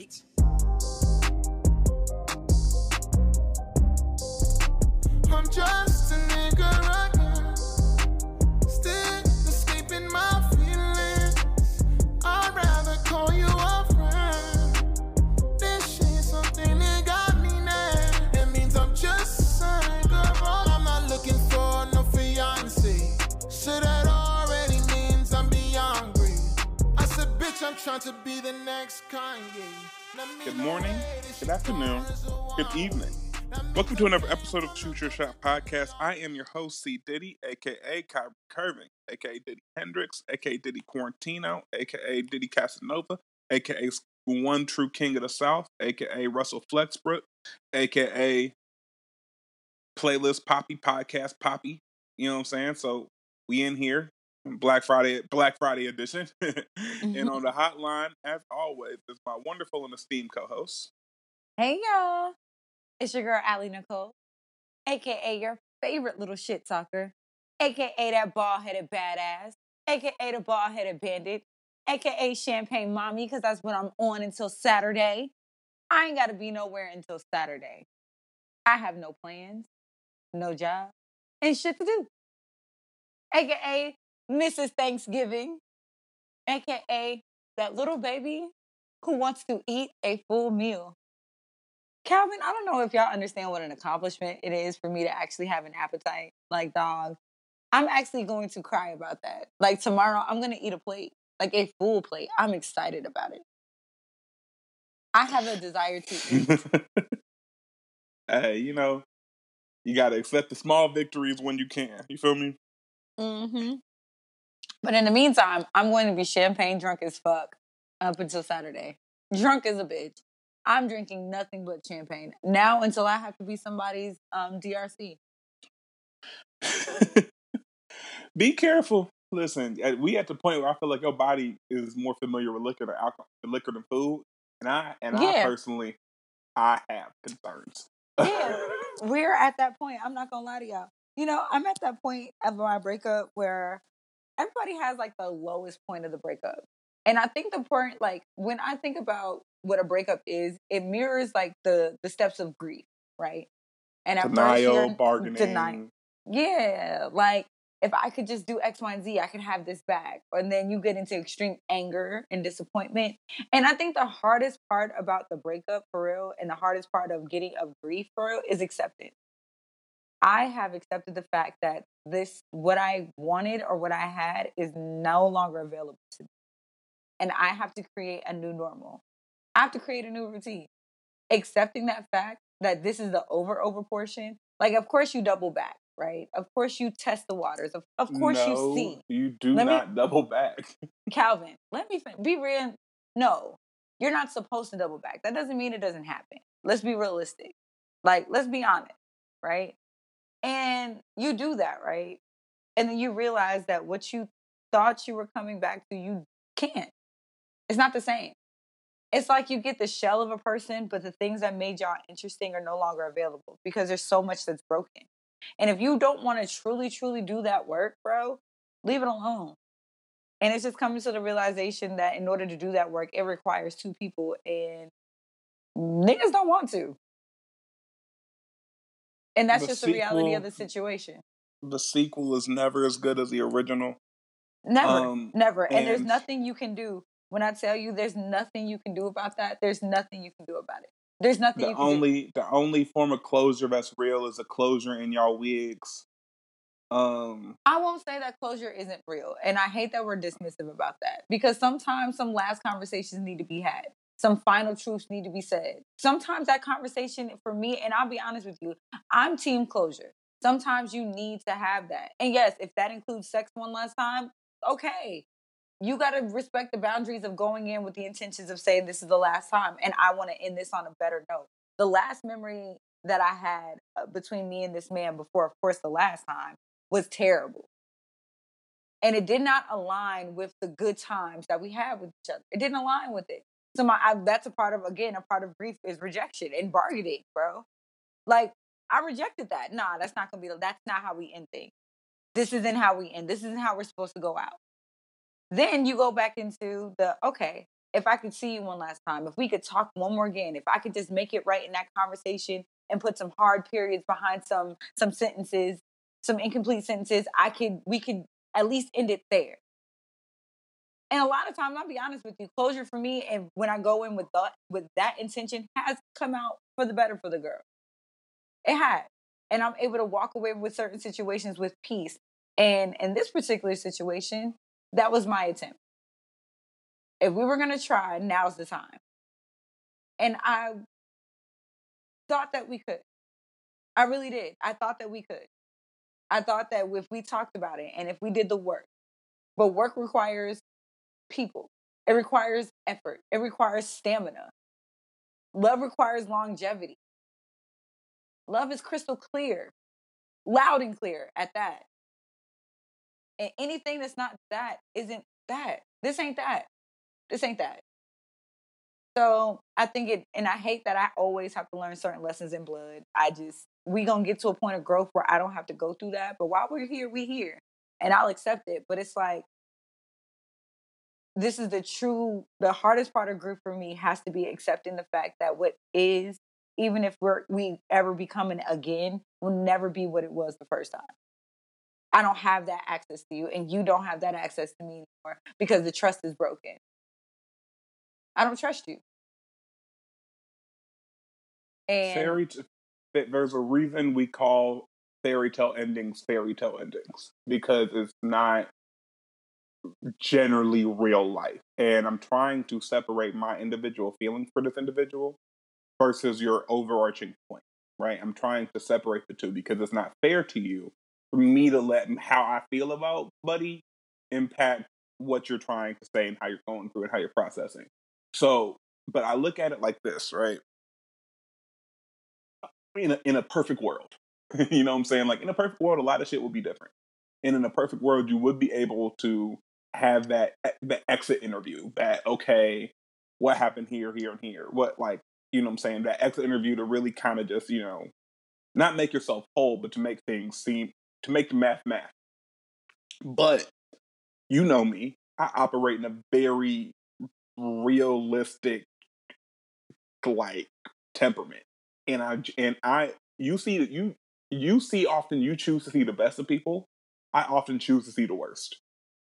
bitch. I'm just a nigga right. Still escaping my feelings. I'd rather call you a friend. This shit something that got me now. It means I'm just a nigga wrong. I'm not looking for no fiance. So that already means I'm beyond great. I said, bitch, I'm trying to be the next Kanye. Good morning, good afternoon, good evening. Welcome to another episode of Shoot Your Shot Podcast. I am your host, C. Diddy, aka Kyrie Curving, aka Diddy Hendrix, aka Diddy Quarantino, aka Diddy Casanova, aka One True King of the South, aka Russell Flexbrook, aka Playlist Poppy Podcast Poppy. You know what I'm saying? So we in here, Black Friday, Black Friday edition, and mm-hmm. on the hotline, as always, is my wonderful and esteemed co-host. Hey y'all, it's your girl Allie Nicole, aka your favorite little shit talker, aka that bald headed badass, aka the bald headed bandit, aka champagne mommy, because that's what I'm on until Saturday. I ain't gotta be nowhere until Saturday. I have no plans, no job, and shit to do. AKA Mrs. Thanksgiving, AKA that little baby who wants to eat a full meal. Calvin, I don't know if y'all understand what an accomplishment it is for me to actually have an appetite. Like, dog, I'm actually going to cry about that. Like, tomorrow, I'm going to eat a plate, like a full plate. I'm excited about it. I have a desire to eat. hey, you know, you got to accept the small victories when you can. You feel me? hmm But in the meantime, I'm going to be champagne drunk as fuck up until Saturday. Drunk as a bitch. I'm drinking nothing but champagne now until I have to be somebody's um, DRC. Be careful. Listen, we at the point where I feel like your body is more familiar with liquor than alcohol, liquor than food, and I and I personally, I have concerns. Yeah. We're at that point. I'm not gonna lie to y'all. You know, I'm at that point of my breakup where everybody has like the lowest point of the breakup. And I think the point, like when I think about what a breakup is, it mirrors like the the steps of grief, right? And at first Denial, you're bargaining. deny- Yeah, like if I could just do X, Y, and Z, I could have this back. And then you get into extreme anger and disappointment. And I think the hardest part about the breakup for real, and the hardest part of getting of grief for real, is acceptance. I have accepted the fact that this, what I wanted or what I had, is no longer available to me. And I have to create a new normal. I have to create a new routine. Accepting that fact that this is the over over portion. Like, of course, you double back, right? Of course, you test the waters. Of, of course, no, you see. You do Let me- not double back. Calvin, let me be real. No, you're not supposed to double back. That doesn't mean it doesn't happen. Let's be realistic. Like, let's be honest, right? And you do that, right? And then you realize that what you thought you were coming back to, you can't. It's not the same. It's like you get the shell of a person, but the things that made y'all interesting are no longer available because there's so much that's broken. And if you don't want to truly, truly do that work, bro, leave it alone. And it's just coming to the realization that in order to do that work, it requires two people, and niggas don't want to. And that's The just the reality of the situation. the sequel is never as good as the original. Never, Um, never. And, there's nothing you can do. When I tell you there's nothing you can do about that, there's nothing you can do about it. There's nothing The you can do. only the only form of closure that's real is a closure in y'all wigs. Um, I won't say that closure isn't real. And I hate that we're dismissive about that because sometimes some last conversations need to be had. Some final truths need to be said. Sometimes that conversation for me, and I'll be honest with you, I'm team closure. Sometimes you need to have that. And yes, if that includes sex one last time, okay. You got to respect the boundaries of going in with the intentions of saying this is the last time and I want to end this on a better note. The last memory that I had uh, between me and this man before, of course, the last time was terrible. And it did not align with the good times that we had with each other. It didn't align with it. So my I, that's a part of again a part of grief is rejection and bargaining, bro. Like I rejected that. Nah, that's not gonna be. That's not how we end things. This isn't how we end. This isn't how we're supposed to go out. Then you go back into the okay. if I could see you one last time, if we could talk one more again, if I could just make it right in that conversation and put some hard periods behind some some sentences, some incomplete sentences, I could we could at least end it there. And a lot of times, I'll be honest with you, closure for me, and when I go in with that with that intention, has come out for the better for the girl. It has, and I'm able to walk away with certain situations with peace. And in this particular situation, that was my attempt. If we were gonna try, now's the time. And I thought that we could. I really did. I thought that we could. I thought that if we talked about it and if we did the work, but work requires people. It requires effort. It requires stamina. Love requires longevity. Love is crystal clear, loud and clear at that. And anything that's not that isn't that. This ain't that. This ain't that. So I think it, and I hate that I always have to learn certain lessons in blood. I just, we gonna get to a point of growth where I don't have to go through that. But while we're here, we here, and I'll accept it. But it's like this is the true the hardest part of group for me has to be accepting the fact that what is even if we're we ever become it again will never be what it was the first time. I don't have that access to you and you don't have that access to me anymore because the trust is broken. I don't trust you. And Fairy t- there's a reason we call fairy tale endings fairy tale endings because it's not generally real life. And I'm trying to separate my individual feelings for this individual versus your overarching point, right? I'm trying to separate the two because it's not fair to you for me to let how I feel about Buddy impact what you're trying to say and how you're going through and how you're processing. So, but I look at it like this, right? In a, in a perfect world, you know what I'm saying? Like in a perfect world, a lot of shit would be different. And in a perfect world, you would be able to have that the exit interview that okay what happened here here and here? What like you know what i'm saying? That exit interview to really kind of just you know not make yourself whole but to make things seem to make the math math. But you know me i operate in a very realistic like temperament. And i and i you see you you see often you choose to see the best of people i often choose to see the worst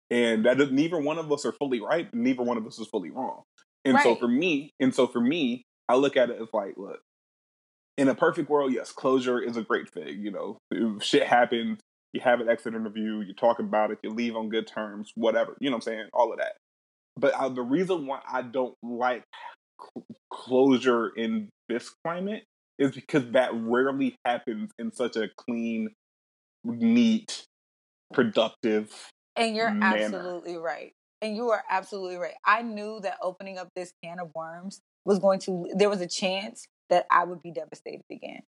and that neither one of us are fully right, neither one of us is fully wrong. And right. so for me, and so for me, I look at it as like, look, in a perfect world, yes, closure is a great thing. You know, if shit happens, you have an exit interview, you talk about it, you leave on good terms, whatever. You know what I'm saying? All of that. But I, the reason why I don't like cl- closure in this climate is because that rarely happens in such a clean, neat, productive and you're manner. absolutely right. And you are absolutely right. I knew that opening up this can of worms was going to, there was a chance that I would be devastated again.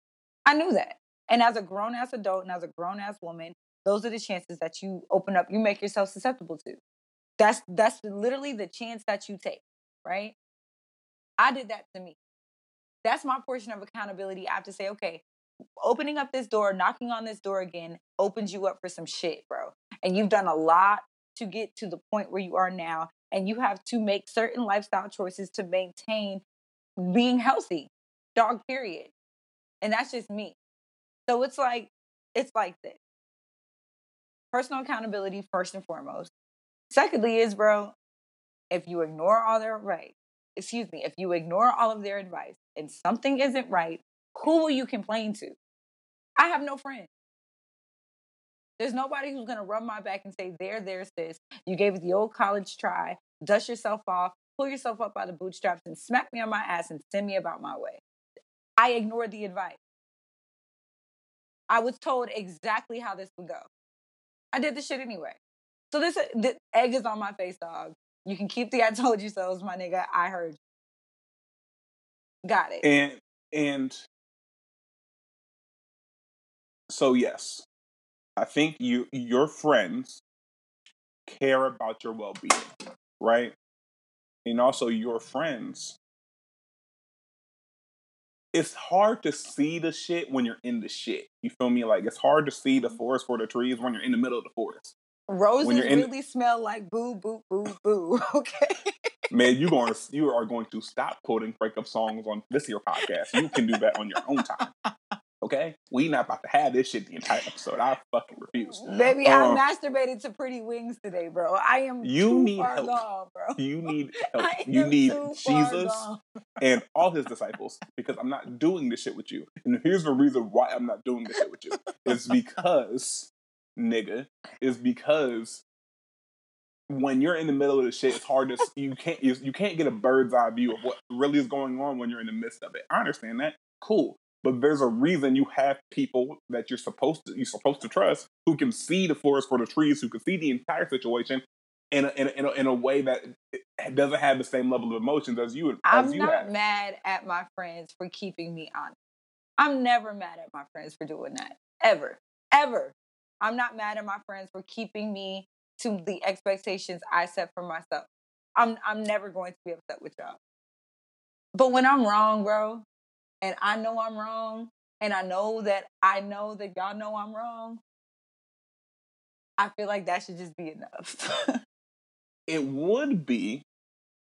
I knew that. And as a grown ass adult and as a grown ass woman, those are the chances that you open up, you make yourself susceptible to. That's that's literally the chance that you take, right? I did that to me. That's my portion of accountability. I have to say, okay, opening up this door, knocking on this door again opens you up for some shit, bro. And you've done a lot to get to the point where you are now. And you have to make certain lifestyle choices to maintain being healthy, dog, period. And that's just me. So it's like, it's like this personal accountability, first and foremost. Secondly, is, bro, if you ignore all their right, excuse me, if you ignore all of their advice and something isn't right, who will you complain to? I have no friends. There's nobody who's to rub my back and say, There, there, sis. You gave it the old college try. Dust yourself off, pull yourself up by the bootstraps, and smack me on my ass and send me about my way. I ignored the advice. I was told exactly how this would go. I did the shit anyway. So this uh, the egg is on my face, dog. You can keep the I told you so's, my nigga. I heard you. Got it. And and so yes, I think you your friends care about your well being, right? And also your friends. It's hard to see the shit when you're in the shit. You feel me? Like it's hard to see the mm-hmm. forest for the trees when you're in the middle of the forest. Roses really smell like boo, boo, boo, boo. Okay. Man, you going to, you are going to stop quoting breakup songs on this here podcast. You can do that on your own time. Okay, we not about to have this shit the entire episode. I fucking refuse. Baby, Um, I masturbated to Pretty Wings today, bro. I am You too need far help. gone, bro. You need help. You need Jesus and all his disciples because I'm not doing this shit with you. And here's the reason why I'm not doing this shit with you. It's because, nigga, is because when you're in the middle of the shit, it's hard to you can't you, you can't get a bird's eye view of what really is going on when you're in the midst of it. I understand that, cool, but there's a reason you have people that you're supposed to you're supposed to trust who can see the forest for the trees, who can see the entire situation. In a, in, a, in, a, in a way that doesn't have the same level of emotions as you as I'm you not have. mad at my friends for keeping me honest. I'm never mad at my friends for doing that. Ever. Ever. I'm not mad at my friends for keeping me to the expectations I set for myself. I'm I'm never going to be upset with y'all. But when I'm wrong, bro, and I know I'm wrong, and I know that I know that y'all know I'm wrong, I feel like that should just be enough. it would be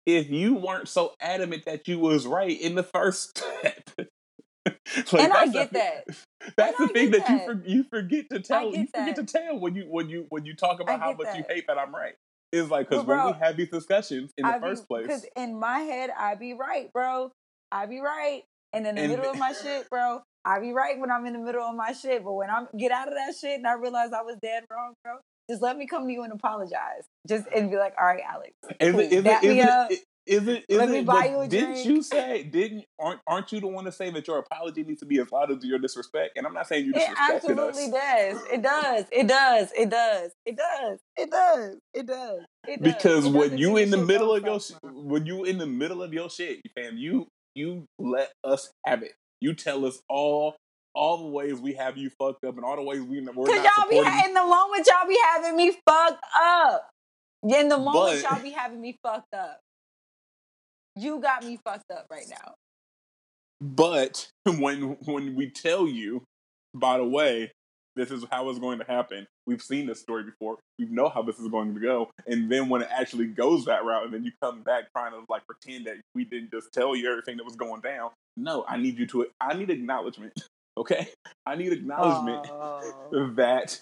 if you weren't so adamant that you was right in the first step. Like, and I get the- that. That's And the I thing get that, you for, you forget to tell. You forget that. to tell when you when you when you talk about how much you hate that I'm right. It's like because when we have these discussions in the I first place, Because in my head, I be right, bro. I be right. And in the And- middle of my shit, bro, I be right when I'm in the middle of my shit. But when I get out of that shit and I realize I was dead wrong, bro, just let me come to you and apologize. Just and be like, all right, Alex. is cool. it is it me is up. it is it is Let me it buy you a didn't drink. you say didn't aren't aren't you the one to say that your apology needs to be as loud as your disrespect? And I'm not saying you It absolutely us. does. It does. It does. It does. It does. It does. It does. It does. because It does when you in the middle of your sh- when you in the middle of your shit, fam, you you let us have it. You tell us all all the ways we have you fucked up and all the ways we we're Cause y'all be ha- in the moment y'all be having me fucked up. In the moment But- y'all be having me fucked up. You got me fucked up right now. But when when we tell you, by the way, this is how it's going to happen. We've seen this story before. We know how this is going to go. And then when it actually goes that route, and then you come back trying to like pretend that we didn't just tell you everything that was going down. No, I need you to. I need acknowledgement. Okay, I need acknowledgement Oh. that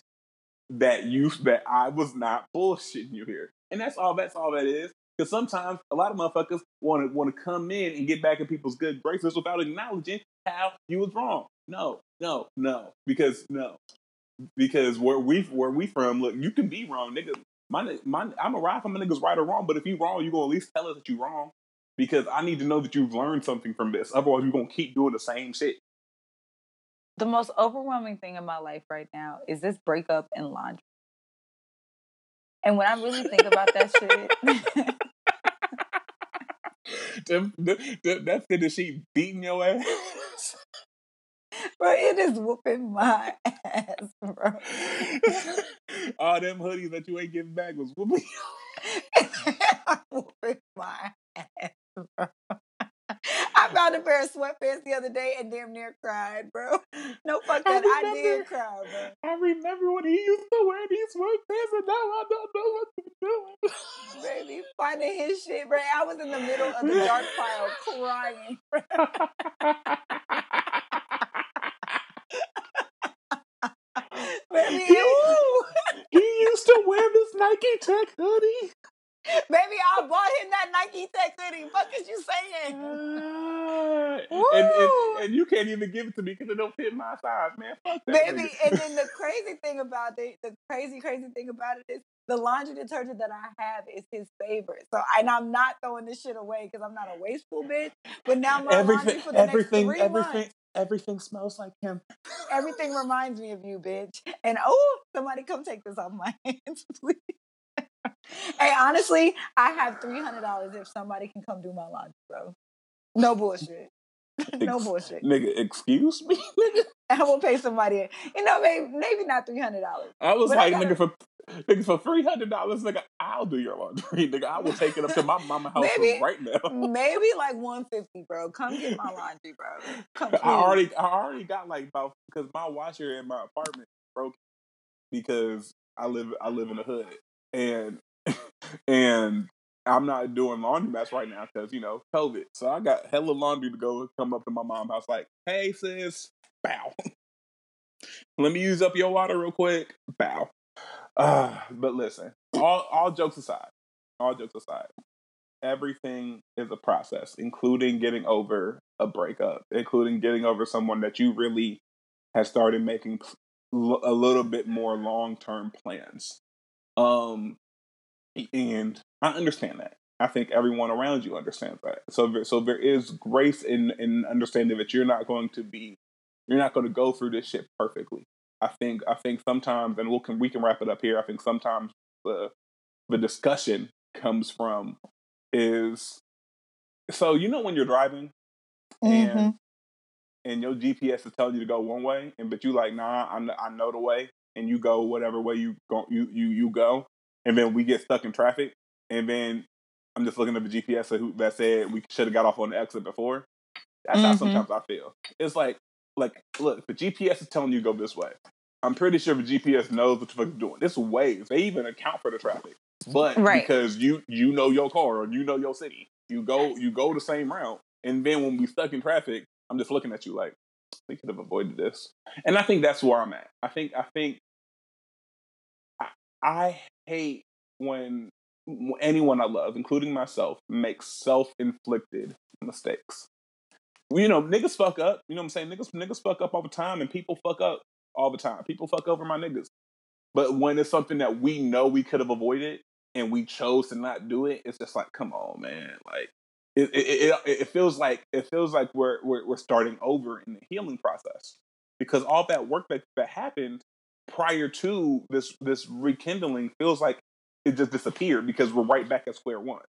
that you that I was not bullshitting you here, and that's all. That's all that is. Because sometimes a lot of motherfuckers want to want to come in and get back in people's good graces without acknowledging how you was wrong. No, no, no. Because no, because where we where we from, look, you can be wrong, nigga. My, my I'm a ride from a nigga's right or wrong, but if you wrong, you gonna at least tell us that you wrong. Because I need to know that you've learned something from this. Otherwise, you're gonna keep doing the same shit. The most overwhelming thing in my life right now is this breakup and laundry. And when I really think about that shit, them- that fitted sheet beating your ass. bro, it is whooping my ass, bro. All them hoodies that you ain't getting back was whooping. whooping my ass, bro. I found a pair of sweatpants the other day and damn near cried, bro. No, fuck I that. I, remember. did cry, bro. I remember when he used to wear these sweatpants, and now I don't know what to do. Baby, finding his shit, bro. I was in the middle of the dark pile crying. Baby, He- he used to wear this Nike Tech hoodie. Baby, I bought him that Nike Tech hoodie. Fuck is you saying? Ah, and, and, and you can't even give it to me because it don't fit my size, man. Fuck that. Baby, nigga. and then the crazy thing about it, the crazy, crazy thing about it is the laundry detergent that I have is his favorite. So, and I'm not throwing this shit away because I'm not a wasteful bitch. But now my laundry everything, for the everything, next three everything, months, everything smells like him. everything reminds me of you, bitch. And oh, somebody come take this off my hands, please. hey, honestly, I have three hundred dollars if somebody can come do my laundry, bro. No bullshit. no Ex- bullshit. Nigga, excuse me, nigga. I will pay somebody. You know, maybe maybe not three hundred dollars. I was But I like, gotta- nigga, for nigga for three hundred dollars, nigga, I'll do your laundry, nigga. I will take it up to my mama house Maybe- right now. Maybe like one fifty, bro. Come get my laundry, bro. Come, I already, I already got like about because my washer in my apartment broke because I live, I live in the hood, and and I'm not doing laundry mats right now because you know COVID. So I got hella laundry to go come up to my mom's house. Like, hey sis, bow. Let me use up your water real quick. Bow. Uh, but listen, all all jokes aside, all jokes aside, everything is a process, including getting over a breakup, including getting over someone that you really has started making a little bit more long term plans. Um, and I understand that. I think everyone around you understands that. So, so there is grace in in understanding that you're not going to be, you're not going to go through this shit perfectly. I think I think sometimes, and we'll can we can wrap it up here. I think sometimes the the discussion comes from is so you know when you're driving and mm-hmm. and your GPS is telling you to go one way, and but you like nah, I I know the way, and you go whatever way you go you you you go, and then we get stuck in traffic, and then I'm just looking at the GPS that said we should have got off on the exit before. That's mm-hmm. how sometimes I feel. It's like like, look, the GPS is telling you go this way. I'm pretty sure the GPS knows what the fuck you're doing. This Waze. They even account for the traffic. But right. because you you know your car or you know your city, you go you go the same route. And then when we stuck in traffic, I'm just looking at you like, we could have avoided this. And I think that's where I'm at. I think I think I, I hate when anyone I love, including myself, makes self-inflicted mistakes you know, niggas fuck up. You know what I'm saying? Niggas niggas fuck up all the time and people fuck up all the time. People fuck over my niggas. But when it's something that we know we could have avoided and we chose to not do it, it's just like, come on, man. Like it it, it, it feels like it feels like we're, we're we're starting over in the healing process. Because all that work that, that happened prior to this this rekindling feels like it just disappeared because we're right back at square one.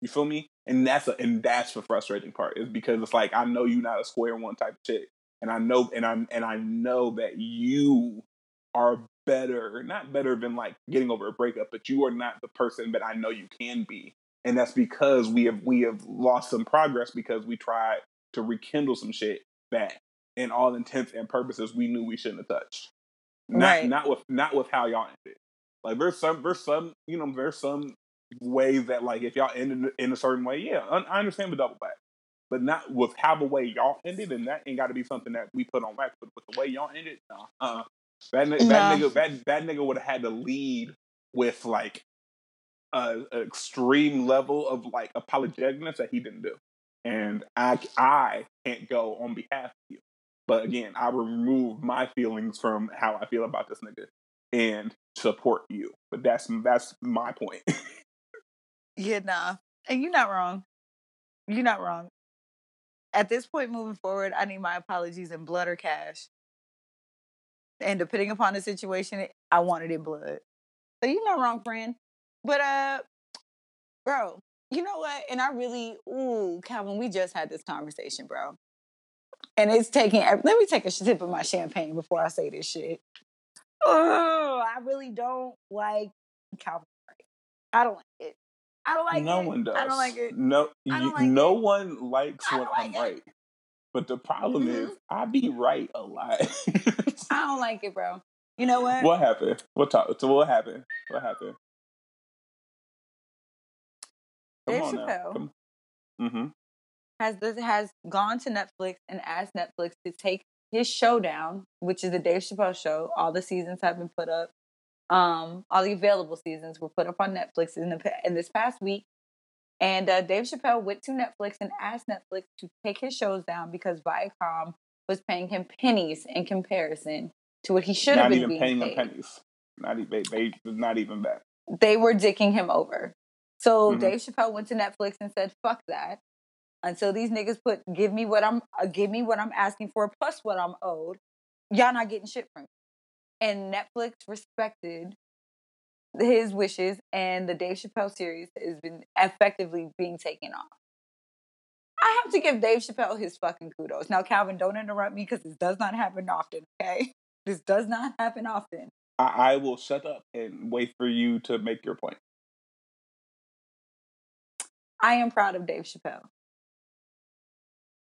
You feel me? And that's a, and that's the frustrating part is because it's like I know you're not a square one type of chick, and I know and I'm and I know that you are better, not better than like getting over a breakup, but you are not the person that I know you can be, and that's because we have we have lost some progress because we tried to rekindle some shit that, in all intents and purposes, we knew we shouldn't have touched. Not right. not with not with how y'all ended. Like there's some there's some you know there's some ways that like if y'all ended in a certain way, yeah, I understand the double back, but not with how the way y'all ended, and that ain't got to be something that we put on wax. But with the way y'all ended, no, uh, that, that nigga, that that nigga would have had to lead with like a, a extreme level of like apologeticness that he didn't do, and I I can't go on behalf of you. But again, I remove my feelings from how I feel about this nigga and support you. But that's that's my point. Yeah, nah. And you're not wrong. You're not wrong. At this point moving forward, I need my apologies in blood or cash. And depending upon the situation, I want it in blood. So you're not wrong, friend. But uh bro, you know what? And I really, ooh, Calvin, we just had this conversation, bro. And it's taking let me take a sip of my champagne before I say this shit. Oh, I really don't like Calvin. I don't like it. I don't like it. no it. one does. I don't like it. No, you, like no it. one likes when like I'm it. right. But the problem mm-hmm. is, I be right a lot. I don't like it, bro. You know what? What happened? What talk? So what happened? What happened? Come Dave on Chappelle Come. Mm-hmm. has this, has gone to Netflix and asked Netflix to take his showdown, which is the Dave Chappelle show. All the seasons have been put up. Um, all the available seasons were put up on Netflix in the in this past week, and uh, Dave Chappelle went to Netflix and asked Netflix to take his shows down because Viacom was paying him pennies in comparison to what he should have been being paying paid. Them pennies. Not even they, not even that. They were dicking him over. So mm-hmm. Dave Chappelle went to Netflix and said, "Fuck that." Until these niggas put give me what I'm uh, give me what I'm asking for plus what I'm owed, y'all not getting shit from me and Netflix respected his wishes, and the Dave Chappelle series has been effectively being taken off. I have to give Dave Chappelle his fucking kudos. Now, Calvin, don't interrupt me because this does not happen often, okay? This does not happen often. I, I will shut up and wait for you to make your point. I am proud of Dave Chappelle.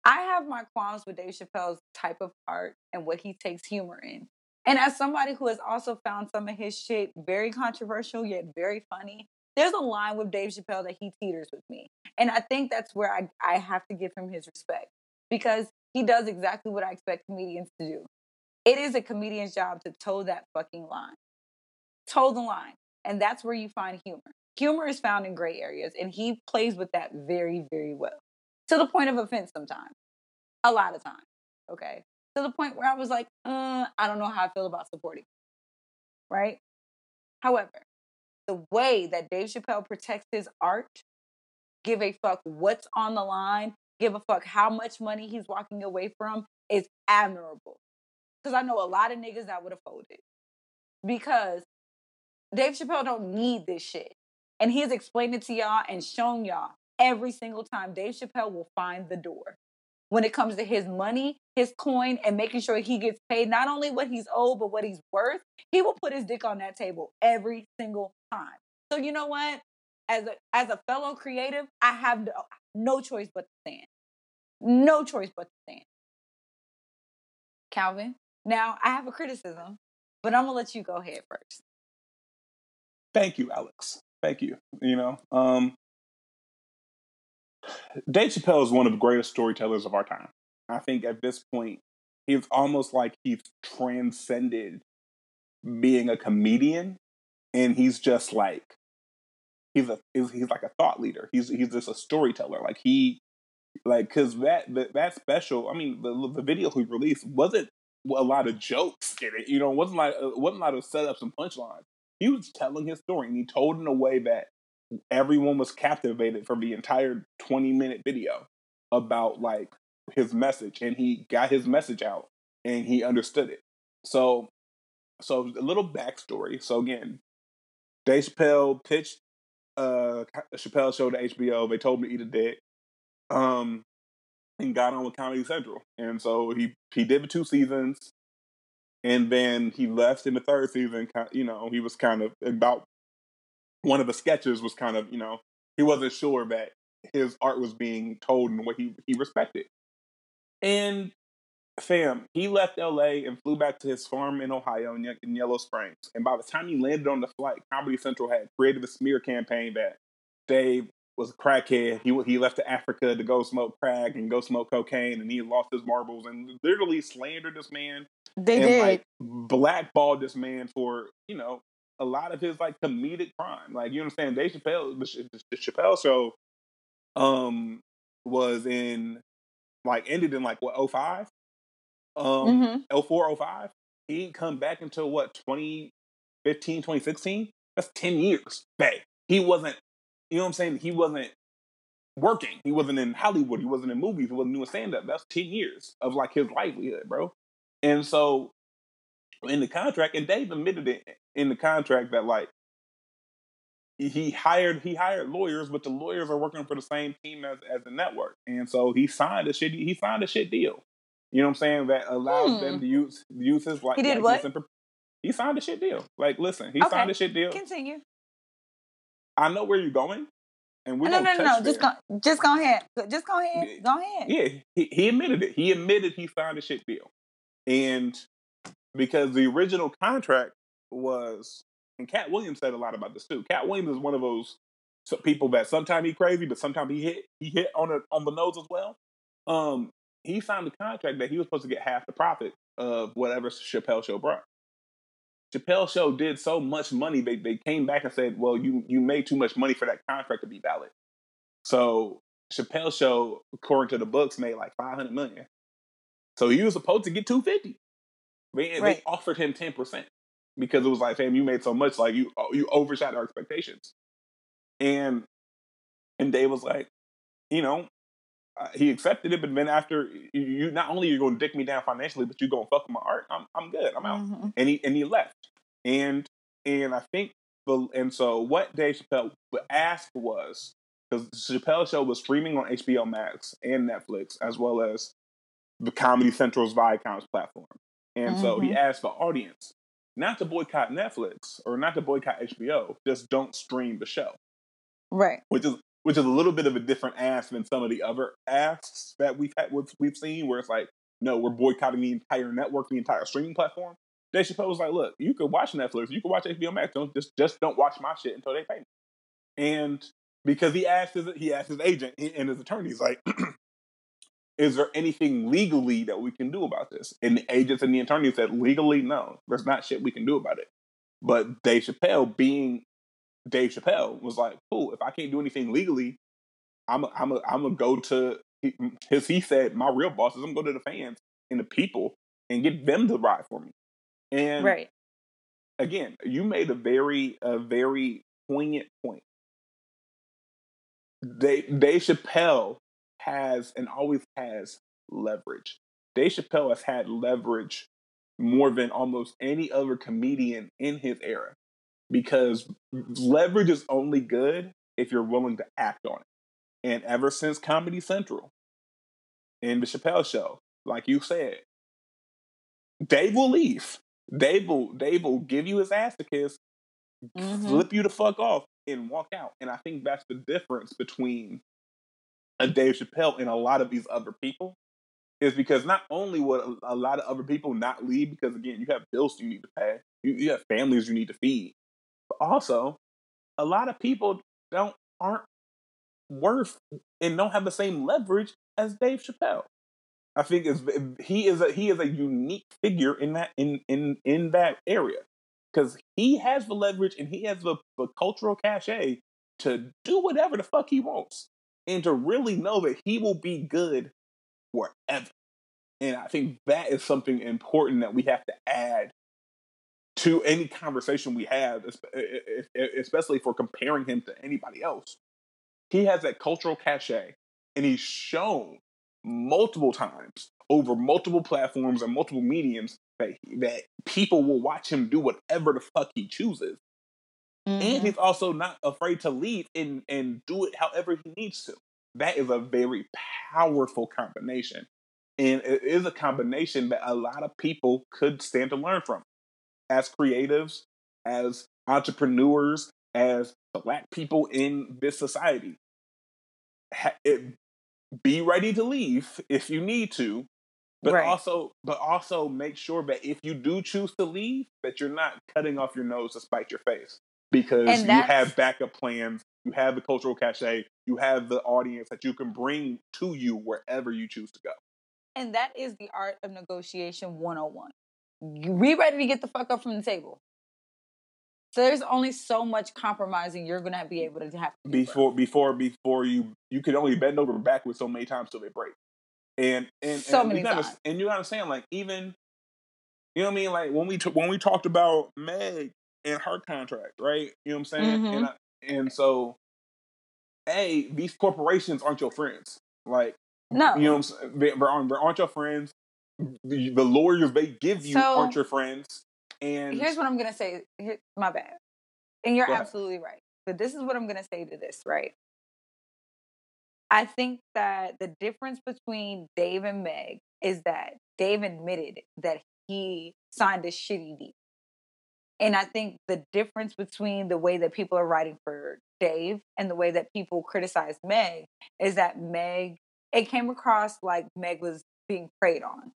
I have my qualms with Dave Chappelle's type of art and what he takes humor in. And as somebody who has also found some of his shit very controversial yet very funny, there's a line with Dave Chappelle that he teeters with me. And I think that's where I, I have to give him his respect because he does exactly what I expect comedians to do. It is a comedian's job to toe that fucking line. Toe the line. And that's where you find humor. Humor is found in gray areas, and he plays with that very, very well. To the point of offense sometimes. A lot of times. Okay. To the point where I was like, uh, I don't know how I feel about supporting. Right? However, the way that Dave Chappelle protects his art, give a fuck what's on the line, give a fuck how much money he's walking away from, is admirable. Because I know a lot of niggas that would have folded. Because Dave Chappelle don't need this shit. And he's explained it to y'all and shown y'all every single time. Dave Chappelle will find the door when it comes to his money, his coin, and making sure he gets paid not only what he's owed, but what he's worth. He will put his dick on that table every single time. So you know what? As a as a fellow creative, I have no, no choice but to stand. No choice but to stand. Calvin, now I have a criticism, but I'm gonna let you go ahead first. Thank you, Alex. Thank you. You know, um, Dave Chappelle is one of the greatest storytellers of our time. I think at this point, he's almost like he's transcended being a comedian, and he's just like he's a he's, like a thought leader. He's he's just a storyteller. Like he like because that, that that special. I mean, the the video he released wasn't a lot of jokes in it. You know, wasn't like uh, wasn't a lot of setups and punchlines. He was telling his story, and he told in a way that everyone was captivated for the entire 20 minute video about like his message and he got his message out and he understood it. So so a little backstory. So again dave chappelle pitched uh chappelle show to hbo they told him to eat a dick um and got on with comedy central. And so he he did the two seasons and then he left in the third season you know he was kind of about one of the sketches was kind of, you know, he wasn't sure that his art was being told in what he, he respected. And fam, he left LA and flew back to his farm in Ohio in, in Yellow Springs. And by the time he landed on the flight, Comedy Central had created a smear campaign that Dave was a crackhead. He he left to Africa to go smoke crack and go smoke cocaine, and he lost his marbles and literally slandered this man. They and did. like blackballed this man for you know a lot of his like comedic crime. Like you understand, Dave Chappelle, the, the Chappelle show, um, was in like ended in like what 05? um mm-hmm. 04 05 he didn't come back until what 2015 2016 that's 10 years back. He wasn't you know what i'm saying? He wasn't working. He wasn't in hollywood. He wasn't in movies. He wasn't doing stand-up. That's 10 years of like his livelihood bro. And so in the contract and dave admitted it in the contract that like he hired he hired lawyers, but the lawyers are working for the same team as, as the network, and so he signed a shit he signed a shit deal. You know what I'm saying? That allows Hmm. them to use use his like He did what? and he signed a shit deal. Like, listen, he Okay. signed a shit deal. Continue. I know where you're going, and we're no, no, no, no. Just go, just go ahead. Just go ahead. Go ahead. Yeah, he, he admitted it. He admitted he signed a shit deal, and because the original contract was, and Katt Williams said a lot about this too. Katt Williams is one of those people that sometimes he crazy, but sometimes he hit he hit on the on the nose as well. Um, he signed a contract that he was supposed to get half the profit of whatever Chappelle Show brought. Chappelle Show did so much money, they they came back and said, "Well, you you made too much money for that contract to be valid." So Chappelle Show, according to the books, made like five hundred million. So he was supposed to get two fifty. They, Right. they offered him ten percent because it was like, "Fam, you made so much, like you you overshot our expectations." And and Dave was like, you know, uh, he accepted it, but then after you, not only you're going to dick me down financially, but you're going to fuck with my art. I'm I'm good. I'm out Mhm. and he and he left. And and I think the and so what Dave Chappelle asked was because the Chappelle Show was streaming on HBO Max and Netflix as well as the Comedy Central's Viacom's platform. And so he mm-hmm. asked the audience not to boycott Netflix or not to boycott HBO, just don't stream the show. Right. which is which is a little bit of a different ask than some of the other asks that we've had we've, we've seen where it's like no we're boycotting the entire network the entire streaming platform. Dave Chappelle was like look you could watch Netflix you could watch HBO Max don't just just don't watch my shit until they pay me. And because he asked his he asked his agent and his attorneys like, is there anything legally that we can do about this? And the agents and the attorney said legally, no, there's not shit we can do about it. But Dave Chappelle, being Dave Chappelle, was like, cool. If I can't do anything legally, I'm a, I'm a, I'm gonna go to his. He said, my real boss is I'm gonna go to the fans and the people and get them to ride for me. And Right. again, you made a very a very poignant point. Dave, Dave Chappelle has and always has leverage. Dave Chappelle has had leverage more than almost any other comedian in his era because leverage is only good if you're willing to act on it. And ever since Comedy Central and the Chappelle Show, like you said, Dave will leave. Dave will Dave will give you his ass to kiss, Mhm. flip you the fuck off, and walk out. And I think that's the difference between a Dave Chappelle and a lot of these other people. Is because not only would a, lot of other people not leave because again you have bills you need to pay, you, you have families you need to feed, but also a lot of people don't aren't worth and don't have the same leverage as Dave Chappelle. I think is he is a he is a unique figure in that in in in that area because he has the leverage and he has the, the cultural cachet to do whatever the fuck he wants and to really know that he will be good forever. And I think that is something important that we have to add to any conversation we have, espe- especially for comparing him to anybody else. He has that cultural cachet, and he's shown multiple times over multiple platforms and multiple mediums that that people will watch him do whatever the fuck he chooses. And Mhm. he's also not afraid to leave and and do it however he needs to. That is a very powerful combination. And it is a combination that a lot of people could stand to learn from. As creatives, as entrepreneurs, as black people in this society. Ha- it, be ready to leave if you need to, but Right. also but also make sure that if you do choose to leave, that you're not cutting off your nose to spite your face because you have backup plans, you have the cultural cachet, you have the audience that you can bring to you wherever you choose to go. And that is the art of negotiation 101. You be ready to get the fuck up from the table. So there's only so much compromising you're gonna be able to have to. Before before before you you can only bend over backwards so many times till they break. And and So and many you gotta, times. and you understand like even you know what I mean like when we t- when we talked about Meg and her contract, right? You know what I'm saying? Mhm. And I, and so a these corporations aren't your friends. Like No. you know what I'm saying? They, they aren't your friends. The, the lawyers they give you So- aren't your friends. And Here's what I'm gonna say. Here, my bad. And you're absolutely right. But this is what I'm gonna say to this, right? I think that the difference between Dave and Meg is that Dave admitted that he signed a shitty deal. And I think the difference between the way that people are writing for Dave and the way that people criticize Meg is that Meg, it came across like Meg was being preyed on.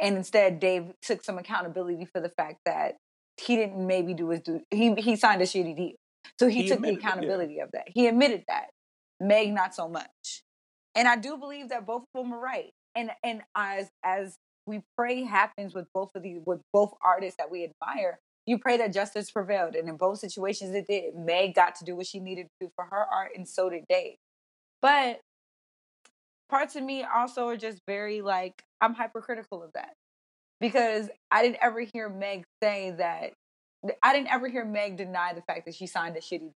And instead, Dave took some accountability for the fact that he didn't maybe do his due. He he signed a shitty deal, so he, He took the admitted it, accountability of that. He admitted that. Meg not so much, and I do believe that both of them are right. And and as as we pray happens with both of these with both artists that we admire, you pray that justice prevailed, and in both situations it did. Meg got to do what she needed to do for her art, and so did Dave. But parts of me also are just very like I'm hypercritical of that because I didn't ever hear Meg say that. I didn't ever hear Meg deny the fact that she signed a shitty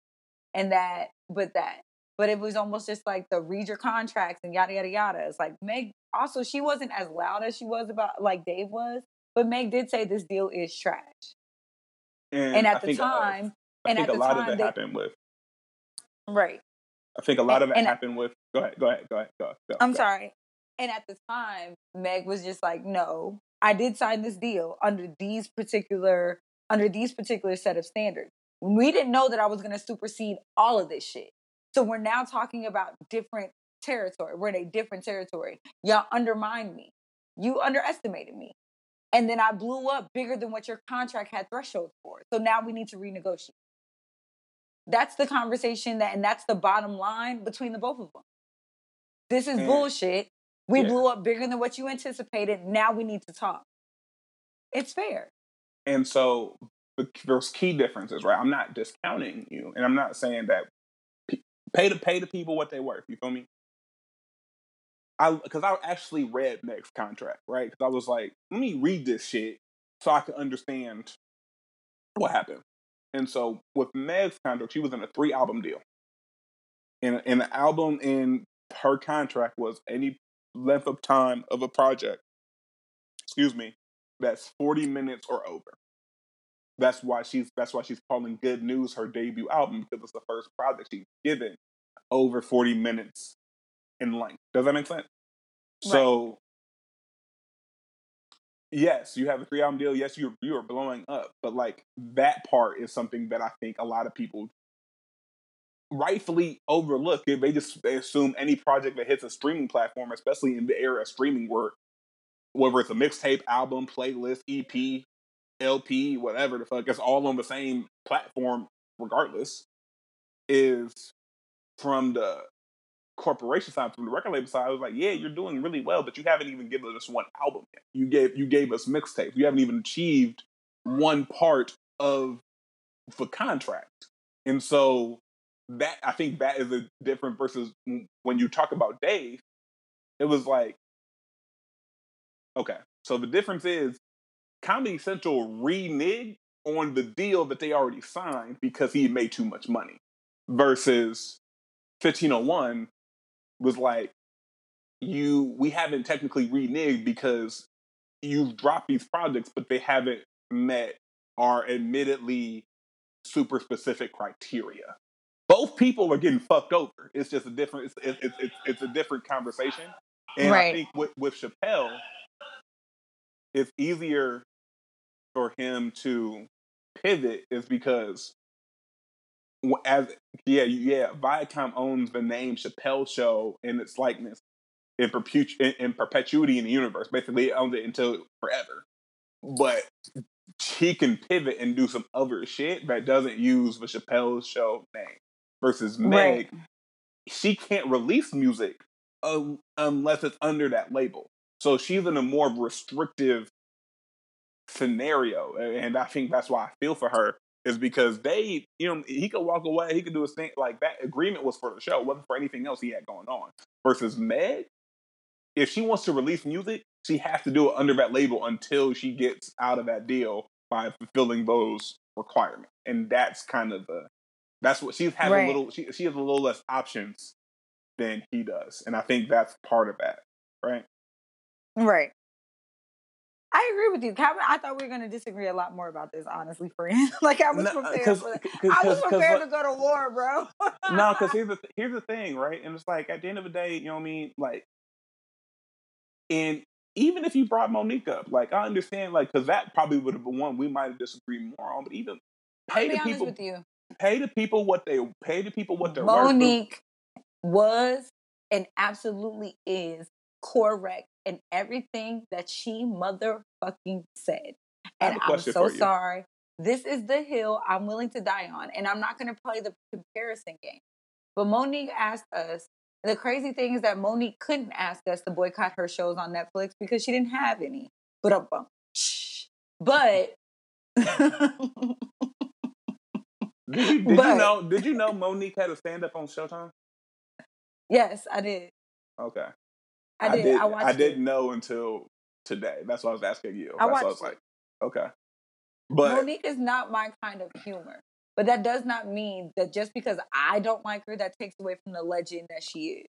and that, but that, but it was almost just like the read your contracts and yada yada yada. It's like Meg also she wasn't as loud as she was about like Dave was, but Meg did say this deal is trash. And I at the time, I and think at a the lot of time it they- happened with right. I think a lot of it And- happened with. Go ahead. Go ahead. Go ahead. Go. go I'm go. sorry. And at the time, Meg was just like, no, I did sign this deal under these particular under these particular set of standards. We didn't know that I was gonna supersede all of this shit. So we're now talking about different territory. We're in a different territory. Y'all undermined me. You underestimated me. And then I blew up bigger than what your contract had threshold for. So now we need to renegotiate. that's the conversation that, and that's the bottom line between the both of them. This is And- bullshit. We Yeah. blew up bigger than what you anticipated. Now we need to talk. It's fair. And so the, there's key differences, right? I'm not discounting you, and I'm not saying that pay to pay the people what they worth. You feel me? I because I actually read Meg's contract, right? Because I was like, let me read this shit so I can understand what happened. And so with Meg's contract, she was in a three album deal, and and the album in her contract was any length of time of a project. Excuse me, that's 40 minutes or over. That's why she's that's why she's calling Good News her debut album because it's the first project she's given over 40 minutes in length. Does that make sense? So yes, you have a three album deal. Yes, you're you are blowing up, but like that part is something that I think a lot of people rightfully overlook. They just they assume any project that hits a streaming platform, especially in the era of streaming, where whether it's a mixtape, album, playlist, EP, LP, whatever the fuck, it's all on the same platform, regardless, is from the corporation side, from the record label side. I was like, yeah, you're doing really well, but you haven't even given us one album yet. You gave you gave us mixtapes. You haven't even achieved one part of the contract, and so that I think that is a different versus when you talk about Dave. It was like, okay, so the difference is Comedy Central reneged on the deal that they already signed because he made too much money, versus 1501 was like, you we haven't technically reneged because you've dropped these projects, but they haven't met our admittedly super specific criteria. Both people are getting fucked over. It's just a different. It's it's it's, it's, it's a different conversation. And I think with with Chappelle, it's easier for him to pivot is because as yeah yeah Viacom owns the name Chappelle Show and its likeness in, perpetu- in, in perpetuity in the universe. Basically, it owns it until forever. But he can pivot and do some other shit that doesn't use the Chappelle Show name. Versus Meg, Right. she can't release music um, unless it's under that label. So she's in a more restrictive scenario, and I think that's why I feel for her is because they, you know, he could walk away, he could do his thing. Like that agreement was for the show, wasn't for anything else he had going on. Versus Meg, if she wants to release music, she has to do it under that label until she gets out of that deal by fulfilling those requirements, and that's kind of the that's what she's has Right. a little she she has a little less options than he does, and I think that's part of that, right? Right. I agree with you, Calvin. I thought we were going to disagree a lot more about this, honestly, friend. like I was No, uh, prepared. cause, for cause, I was prepared like- to go to war, bro. no, because here's the th- here's the thing, right? And it's like at the end of the day, you know what I mean? Like, and even if you brought Mo'Nique up, like I understand, like because that probably would have been one we might have disagreed more on. But even pay the people, with you. pay the people what they pay the people what they're worth. Mo'Nique was and absolutely is correct in everything that she motherfucking said. And I'm so sorry. This is the hill I'm willing to die on, and I'm not going to play the comparison game. But Mo'Nique asked us. The crazy thing is that Mo'Nique couldn't ask us to boycott her shows on Netflix because she didn't have any. But. But Did you, did But- you know? Did you know Mo'Nique had a stand up on Showtime? yes, I did. Okay, I did. I, did. watched I it. didn't know until today. That's why I was asking you. I That's why I was watched like, okay, but Mo'Nique is not my kind of humor. But that does not mean that just because I don't like her, that takes away from the legend that she is.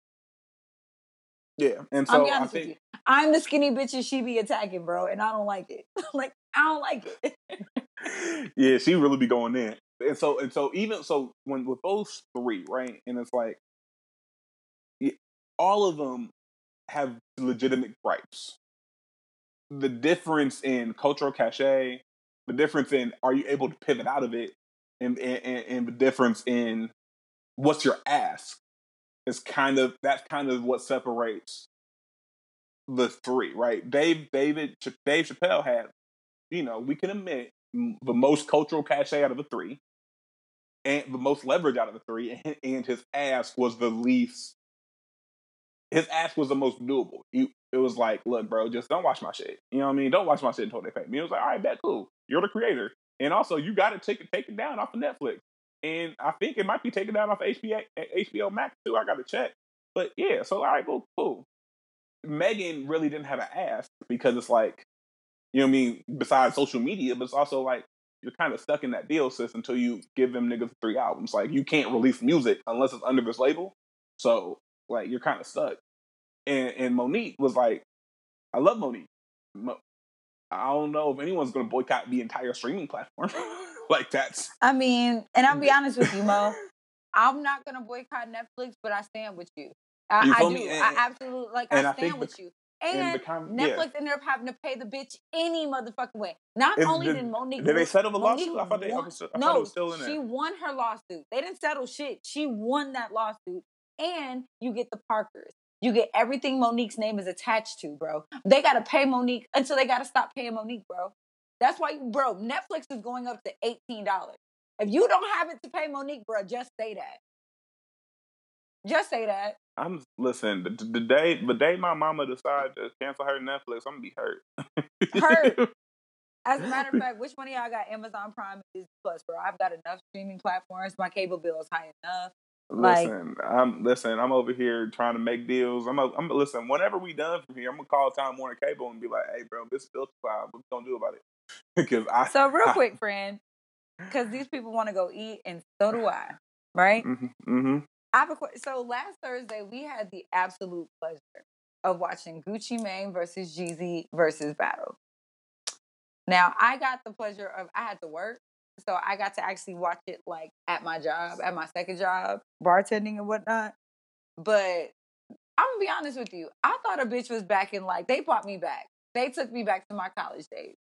yeah, and so I think. I'm the skinny bitch and she be attacking, bro, and I don't like it. like I don't like it. yeah, she really be going in. And so and so even so when with those three, right? And it's like all of them have legitimate gripes. The difference in cultural cachet, the difference in are you able to pivot out of it, and and, and, the difference in what's your ask is kind of that's kind of what separates the three, right? Dave David Dave Chappelle had, you know, we can admit the most cultural cachet out of the three. and the most leverage out of the three, and, and his ask was the least. His ask was the most doable. He, it was like, look, bro, just don't watch my shit. You know what I mean? Don't watch my shit until they pay me. It was like, all right, bet, cool. You're the creator, and also you got to take it, take it down off of Netflix. And I think it might be taken down off HBO, eh, HBO Max too. I got to check. But yeah, so all right, cool, cool. Megan really didn't have an ask because it's like, you know what I mean? Besides social media, but it's also like you're kind of stuck in that deal system until you give them niggas three albums. Like you can't release music unless it's under this label. So like you're kind of stuck. And and Mo'Nique was like, I love Mo'Nique. Mo- I don't know if anyone's gonna boycott the entire streaming platform. like that's. I mean, and I'll be honest with you, Mo. I'm not gonna boycott Netflix, but I stand with you. I, You I do. me? I absolutely like. and I I stand with bec- you. and And become- yeah. Netflix ended up having to pay the bitch any motherfucking way. Not Is- only did- did Mo'Nique Did they settle the Mo'Nique lawsuit? I thought they. Won- I thought no, it was still in she won her lawsuit. They didn't settle shit. She won that lawsuit, and you get the Parkers. You get everything Mo'Nique's name is attached to, bro. They gotta pay Mo'Nique until they gotta stop paying Mo'Nique, bro. That's why, you, bro. Netflix is going up to eighteen dollars. If you don't have it to pay Mo'Nique, bro, just say that. Just say that. I'm listen. The, the day the day my mama decided to cancel her Netflix, I'm gonna be hurt. Hurt. As a matter of fact, which one of y'all got Amazon Prime and Disney Plus, bro? I've got enough streaming platforms. My cable bill is high enough. Like- listen, I'm listen. I'm over here trying to make deals. I'm. A, I'm listen. Whenever we done from here, I'm gonna call Time Warner Cable and be like, "Hey, bro, this too high. What we gonna do about it?" Because I. So real quick, friend, because these people want to go eat, and so do I. Right? hmm hmm I have a question. So last Thursday, we had the absolute pleasure of watching Gucci Mane versus Jeezy Verzuz Battle. Now, I got the pleasure of I had to work, so I got to actually watch it like at my job, at my second job, bartending and whatnot. But I'm gonna be honest with you, I thought a bitch was back in like they brought me back. They took me back to my college days.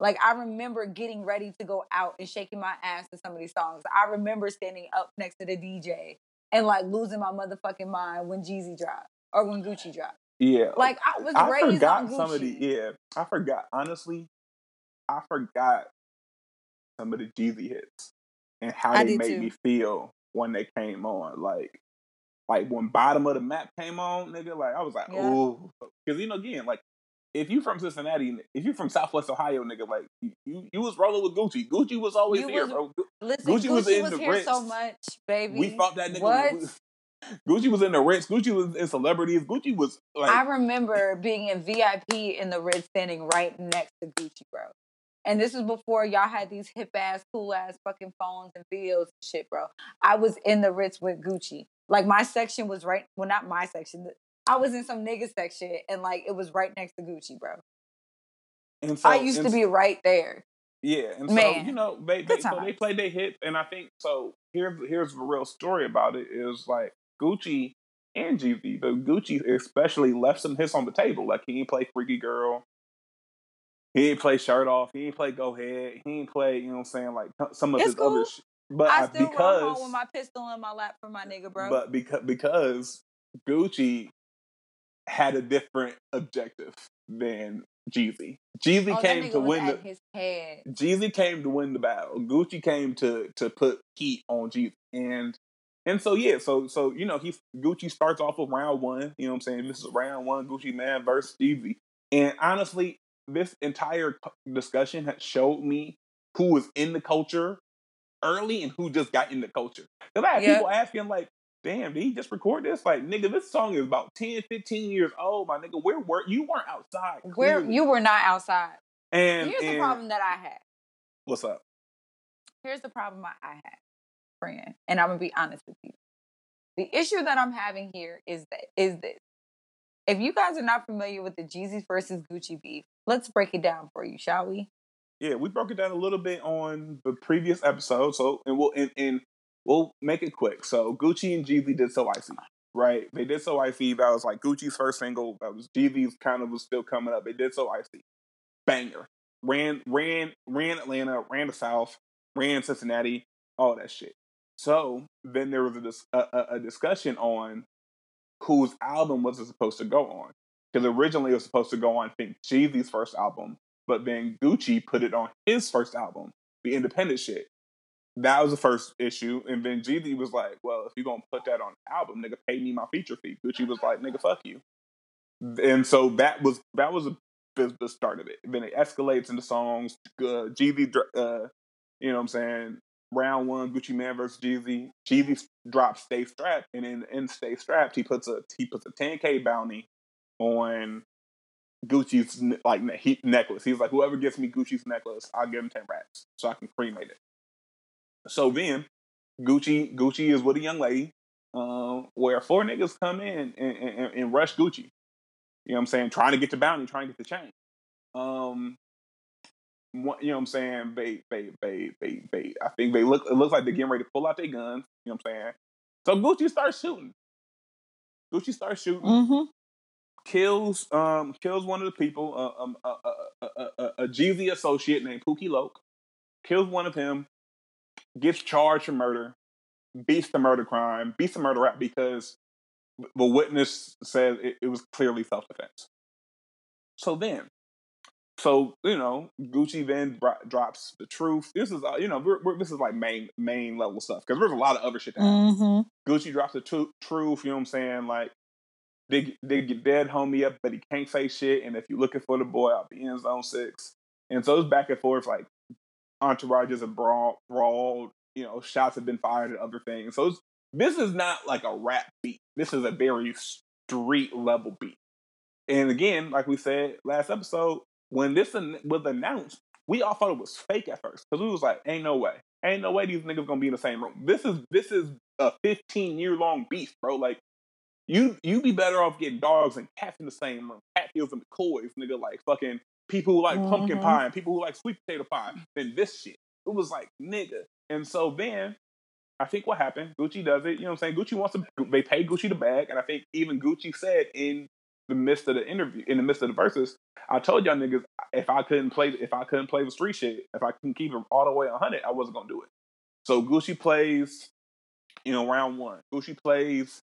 Like I remember getting ready to go out and shaking my ass to some of these songs. I remember standing up next to the DJ and like losing my motherfucking mind when Jeezy dropped or when Gucci dropped. Yeah. Like I was I raised forgot on Gucci. some of the. Yeah, I forgot. Honestly, I forgot some of the Jeezy hits and how I they made too. me feel when they came on. Like, like when bottom of the map came on, nigga. Like I was like, Yeah. ooh, because you know, again, like if you from Cincinnati, if you from Southwest Ohio, nigga, like you, you, was rolling with Gucci. Gucci was always You here, was- bro. Listen, Gucci Gucci, was was, in the here so much, baby. We fought that nigga. What? Gucci was in the Ritz. Gucci was in celebrities. Gucci was like, I remember being in VIP in the Ritz, standing right next to Gucci, bro. And this is before y'all had these hip ass, cool ass fucking phones and videos and shit, bro. I was in the Ritz with Gucci. Like my section was right, well, not my section. I was in some nigga section, and like it was right next to Gucci, bro. and so, I used to be right there. Yeah, and so Man, you know, they, they so they played their hit, and I think so. Here's here's the real story about it is like Gucci and GV, The Gucci especially left some hits on the table. Like he ain't play Freaky Girl, he ain't play Shirt Off, he ain't play Go Ahead, he ain't play you know what I'm saying like some of It's his other. cool. Sh- but I still because run home with my pistol in my lap for my nigga, bro. but because because Gucci had a different objective than Jeezy. Jeezy oh, came to win the his head. Jeezy came to win the battle. Gucci came to to put heat on Jeezy. And and so yeah, so so you know, he Gucci starts off with round one, you know what I'm saying? This is round one, Gucci Mane versus Jeezy. And honestly, this entire discussion has showed me who was in the culture early and who just got in the culture. Because I had Yeah. people asking like, damn, did he just record this? Like, nigga, this song is about 10, 15 years old, my nigga. Where were you weren't outside. Where clearly. you were not outside. and, Here's the problem that I had. What's up? here's the problem I, I had, friend, and I'm gonna be honest with you. The issue that I'm having here is that is this. If you guys are not familiar with the Jeezy versus Gucci beef, let's break it down for you, shall we? Yeah, we broke it down a little bit on the previous episode. So, and we'll and, and we'll make it quick. So, Gucci and Jeezy did so icy, right? They did so icy. That was like Gucci's first single. That was Jeezy's kind of was still coming up. They did so icy, banger. Ran, ran, ran Atlanta, ran the South, ran Cincinnati, all that shit. So then there was a, a, a, a discussion on whose album was it supposed to go on? Because originally it was supposed to go on, think, Jeezy's first album, but then Gucci put it on his first album, the independent shit. that was the first issue, and then Jeezy was like, "Well, if you're gonna put that on the album, nigga, pay me my feature fee." Gucci was like, "Nigga, fuck you," and so that was that was the, the start of it. then it escalates into songs. Uh, Jeezy, uh, you know, what I'm saying round one, Gucci Mane versus Jeezy. Jeezy drops Stay Strapped, and in, in Stay Strapped, he puts a he puts a 10k bounty on Gucci's like he, necklace. He's like, whoever gets me Gucci's necklace, I'll give him ten rats so I can cremate it. So then, Gucci Gucci is with a young lady, um, where four niggas come in and, and, and, rush Gucci. You know what I'm saying? Trying to get the bounty, trying to get the chain. Um, you know what I'm saying? They, they, they, they, they. I think they look. It looks like they're getting ready to pull out their guns. You know what I'm saying? So Gucci starts shooting. Gucci starts shooting. Mm-hmm. Kills, um, kills one of the people, uh, um, uh, uh, uh, uh, uh a Jeezy associate named Pookie Loc. Kills one of him gets charged for murder, beats the murder crime, beats the murder rap because the witness said it, it was clearly self defense. So then, so you know, Gucci then drops the truth. This is uh, you know, we're, we're, this is like main main level stuff because there's a lot of other shit. That mm-hmm. Gucci drops the truth. You know what I'm saying? Like they they get dead homie up, but he can't say shit. And if you're looking for the boy, I'll be in zone six. And so it's back and forth like entourages have brawl, brawled, you know, shots have been fired and other things. So this is not like a rap beat. This is a very street level beat. And again, like we said last episode, when this was announced, we all thought it was fake at first because we was like, "Ain't no way, ain't no way these niggas gonna be in the same room." This is this is a 15 year long beef, bro. Like you you be better off getting dogs and cats in the same room, Hatfields and McCoys, nigga. Like fucking people who like mm-hmm. pumpkin pie and people who like sweet potato pie than this shit. It was like, nigga. And so then I think what happened, Gucci does it, you know what I'm saying? Gucci wants to they pay Gucci the bag, and I think even Gucci said in the midst of the interview, in the midst of the verses, I told y'all niggas if I couldn't play if I couldn't play the street shit, if I couldn't keep it all the way 100, I wasn't gonna do it. So Gucci plays, you know, round one. Gucci plays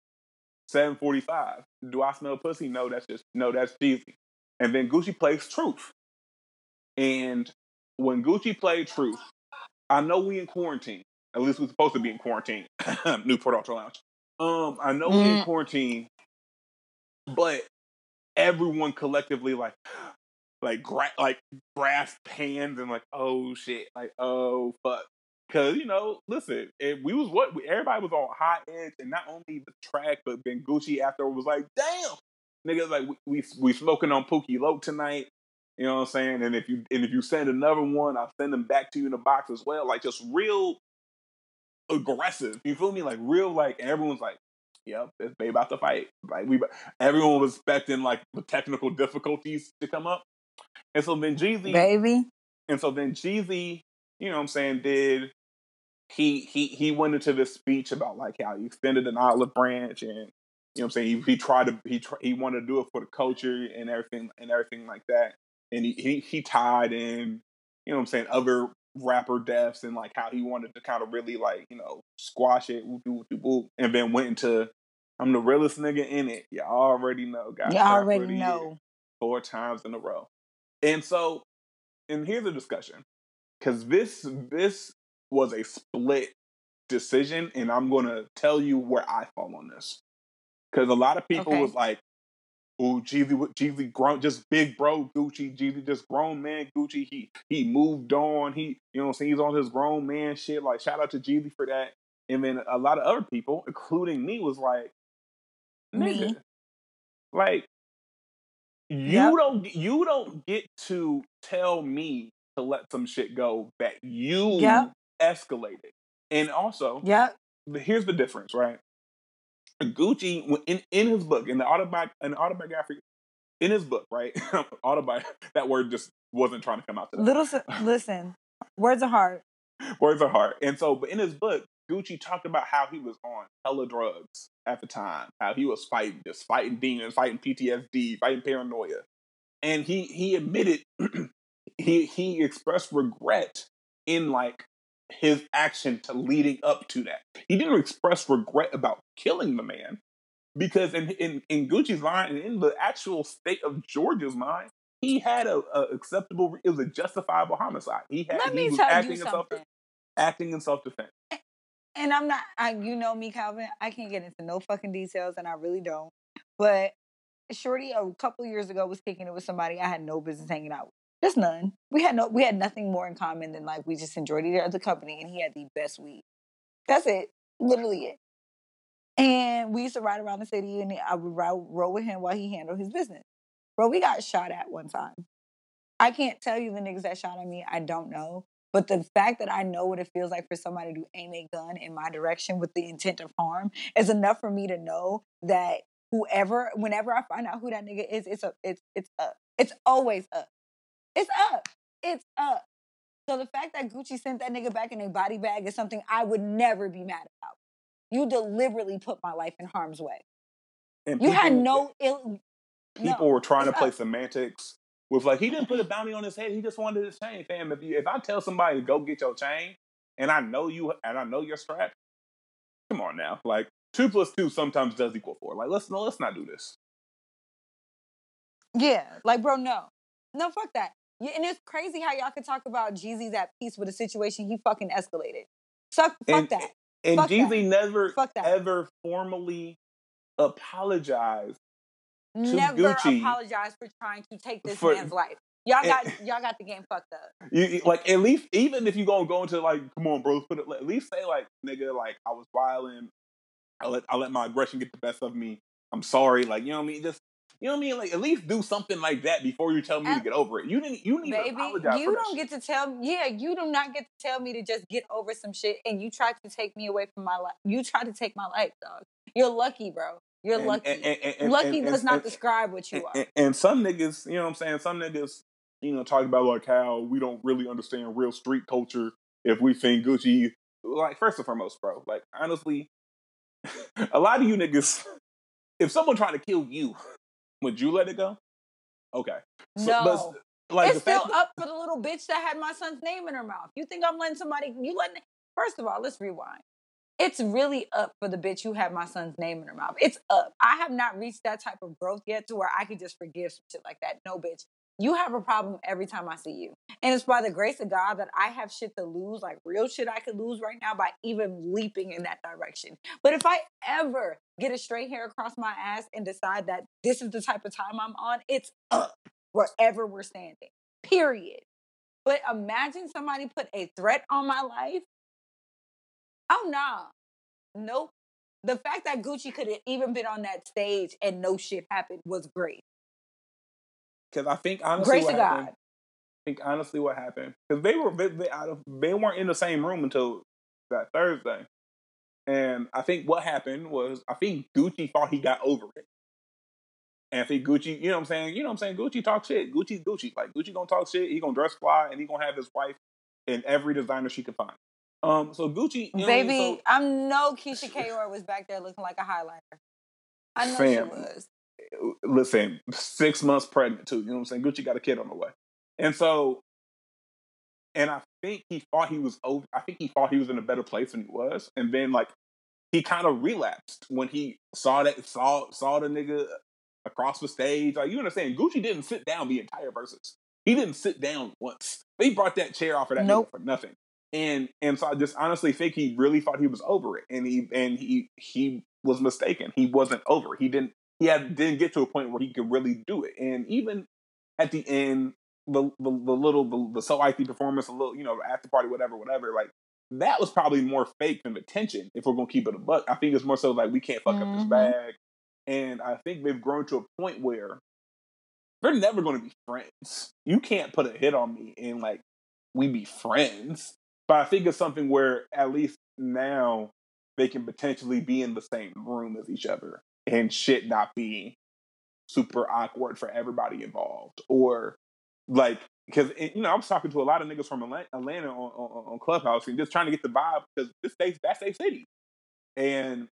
745. Do I smell pussy? No, that's just no, that's Jeezy. And then Gucci plays Truth. And when Gucci played Truth, I know we in quarantine. At least we're supposed to be in quarantine. Newport Ultra Lounge. Um, I know mm. we in mm-hmm. quarantine, but everyone collectively like like gra- like grasped hands and like oh shit like oh fuck because you know listen if we was what everybody was on high edge and not only the track but then Gucci after was like damn niggas like we, we we smoking on Pookie Loc tonight you know what I'm saying? And if you and if you send another one, I'll send them back to you in a box as well. Like just real aggressive. You feel me? Like real like everyone's like, Yep, it's they about to fight. Like we everyone was expecting like the technical difficulties to come up. And so then Jeezy Baby. And so then Jeezy, you know what I'm saying, did he he he went into this speech about like how he extended an olive branch and you know what I'm saying he, he tried to he tr- he wanted to do it for the culture and everything and everything like that and he, he, he tied in, you know what I'm saying, other rapper deaths and like how he wanted to kind of really like, you know, squash it, and then went into I'm the realest nigga in it. You already know, guys. You already know. Four times in a row. And so, and here's a discussion. Cause this this was a split decision, and I'm gonna tell you where I fall on this. Cause a lot of people okay. was like, Oh, Jeezy, Jeezy, grown, just big bro Gucci. Jeezy, just grown man Gucci. He he moved on. He, you know, what I'm saying he's on his grown man shit. Like, shout out to Jeezy for that. And then a lot of other people, including me, was like, nigga, me? like you yep. don't you don't get to tell me to let some shit go that you yep. escalated. And also, yeah, here's the difference, right? Gucci in in his book in the autobi- in the autobiography in his book, right? autobi that word just wasn't trying to come out. Today. Little listen, words are hard. words are hard, and so but in his book, Gucci talked about how he was on hella drugs at the time, how he was fighting, just fighting demons, fighting PTSD, fighting paranoia, and he he admitted he he expressed regret in like his action to leading up to that. He didn't express regret about killing the man because in in, in Gucci's mind and in the actual state of Georgia's mind, he had a, a, acceptable. It was a justifiable homicide. He had. Let me tell you something. acting in self defense. And I'm not, I, you know me, Calvin. I can't get into no fucking details, and I really don't. But Shorty, a couple years ago, was kicking it with somebody I had no business hanging out with. Just none. We had no, we had nothing more in common than like we just enjoyed each other's company, and he had the best weed. That's it, literally it. And we used to ride around the city, and I would ride, roll with him while he handled his business. Bro, we got shot at one time. I can't tell you the niggas that shot at me. I don't know. But the fact that I know what it feels like for somebody to aim a gun in my direction with the intent of harm is enough for me to know that whoever, whenever I find out who that nigga is, it's a, it's it's up. It's always up. It's up. It's up. So the fact that Gucci sent that nigga back in a body bag is something I would never be mad about. You deliberately put my life in harm's way. And You had no ill. people no, were trying to play up. semantics with like he didn't put a bounty on his head. He just wanted his chain, fam. If you if I tell somebody to go get your chain, and I know you and I know you're strapped, come on now. Like two plus two sometimes does equal four. Like let's no, let's not do this. Yeah, like bro, no, no, fuck that. Yeah, and it's crazy how y'all could talk about Jeezy's at peace with a situation he fucking escalated. Suck, fuck And- that. And Fuck that. Jeezy never Fuck that. ever formally apologized. Never Gucci apologize for trying to take this for- man's life. Y'all and- got y'all got the game fucked up. You, like at least even if you gonna go into like, come on, bro, put it. At least say like, nigga, like I was wilding. I let I let my aggression get the best of me. I'm sorry. Like you know what I mean. Just you know what I mean. Like at least do something like that before you tell me to get over it. You didn't. You need to apologize. you for that don't shit. get to tell yeah, you do not get to tell me to just get over some shit and you try to take me away from my life. You try to take my life, dog. You're lucky, bro. You're And- lucky. and- and- lucky does not describe what you are. and, some niggas, you know what I'm saying? Some niggas, you know, talk about like how we don't really understand real street culture if we think Gucci. Like, first and foremost, bro, like, honestly, a lot of you niggas, if someone tried to kill you, would you let it go? Okay. So- no. But, like, it's still up for the little bitch that had my son's name in her mouth. You think I'm letting somebody? You letting? First of all, let's rewind. It's really up for the bitch who had my son's name in her mouth. It's up. I have not reached that type of growth yet to where I could just forgive some shit like that. No, bitch. You have a problem every time I see you. And it's by the grace of God that I have shit to lose, like real shit I could lose right now by even leaping in that direction. But if I ever get a straight hair across my ass and decide that this is the type of time I'm on, it's up wherever we're standing. Period. But imagine somebody put a threat on my life. Oh nah. Nope. The fact that Gucci could have even been on that stage and no shit happened was great. because I think honestly, Grace what of happened, God. I think honestly what happened because they were they, I don't- they weren't in the same room until that Thursday, and I think what happened was I think Gucci thought he got over it, and I think Gucci, you know what I'm saying, you know what I'm saying, Gucci talk shit, Gucci Gucci like Gucci gonna talk shit, he gonna dress fly, and he gonna have his wife in every designer she could find. Um, so Gucci, you know I? Baby, So- I'm no Keyshia Ka'oir was back there looking like a highlighter. I know Fam. she was. listen, six months pregnant too. You know what I'm saying? Gucci got a kid on the way, and so, and I think he thought he was over. I think he thought he was in a better place than he was, and then like he kind of relapsed when he saw that saw saw the nigga across the stage. Like you understand, Gucci didn't sit down the entire verses. He didn't sit down once. They brought that chair off of that Nope. nigga for nothing. And and so I just honestly think he really thought he was over it, and he and he he was mistaken. He wasn't over. He didn't he had didn't get to a point where he could really do it. And even at the end, the the, the little the, the so icy performance, a little you know after party, whatever, whatever, like that was probably more fake than attention. If we're gonna keep it a buck, I think it's more so like we can't fuck up this Mhm. bag. And I think they've grown to a point where they're never going to be friends. You can't put a hit on me and like we be friends. But I think it's something where at least now they can potentially be in the same room as each other and shit not be super awkward for everybody involved or like because eh, you know I was talking to a lot of niggas from Atlanta on, on, on Clubhouse and just trying to get the vibe because this state's that's a city, and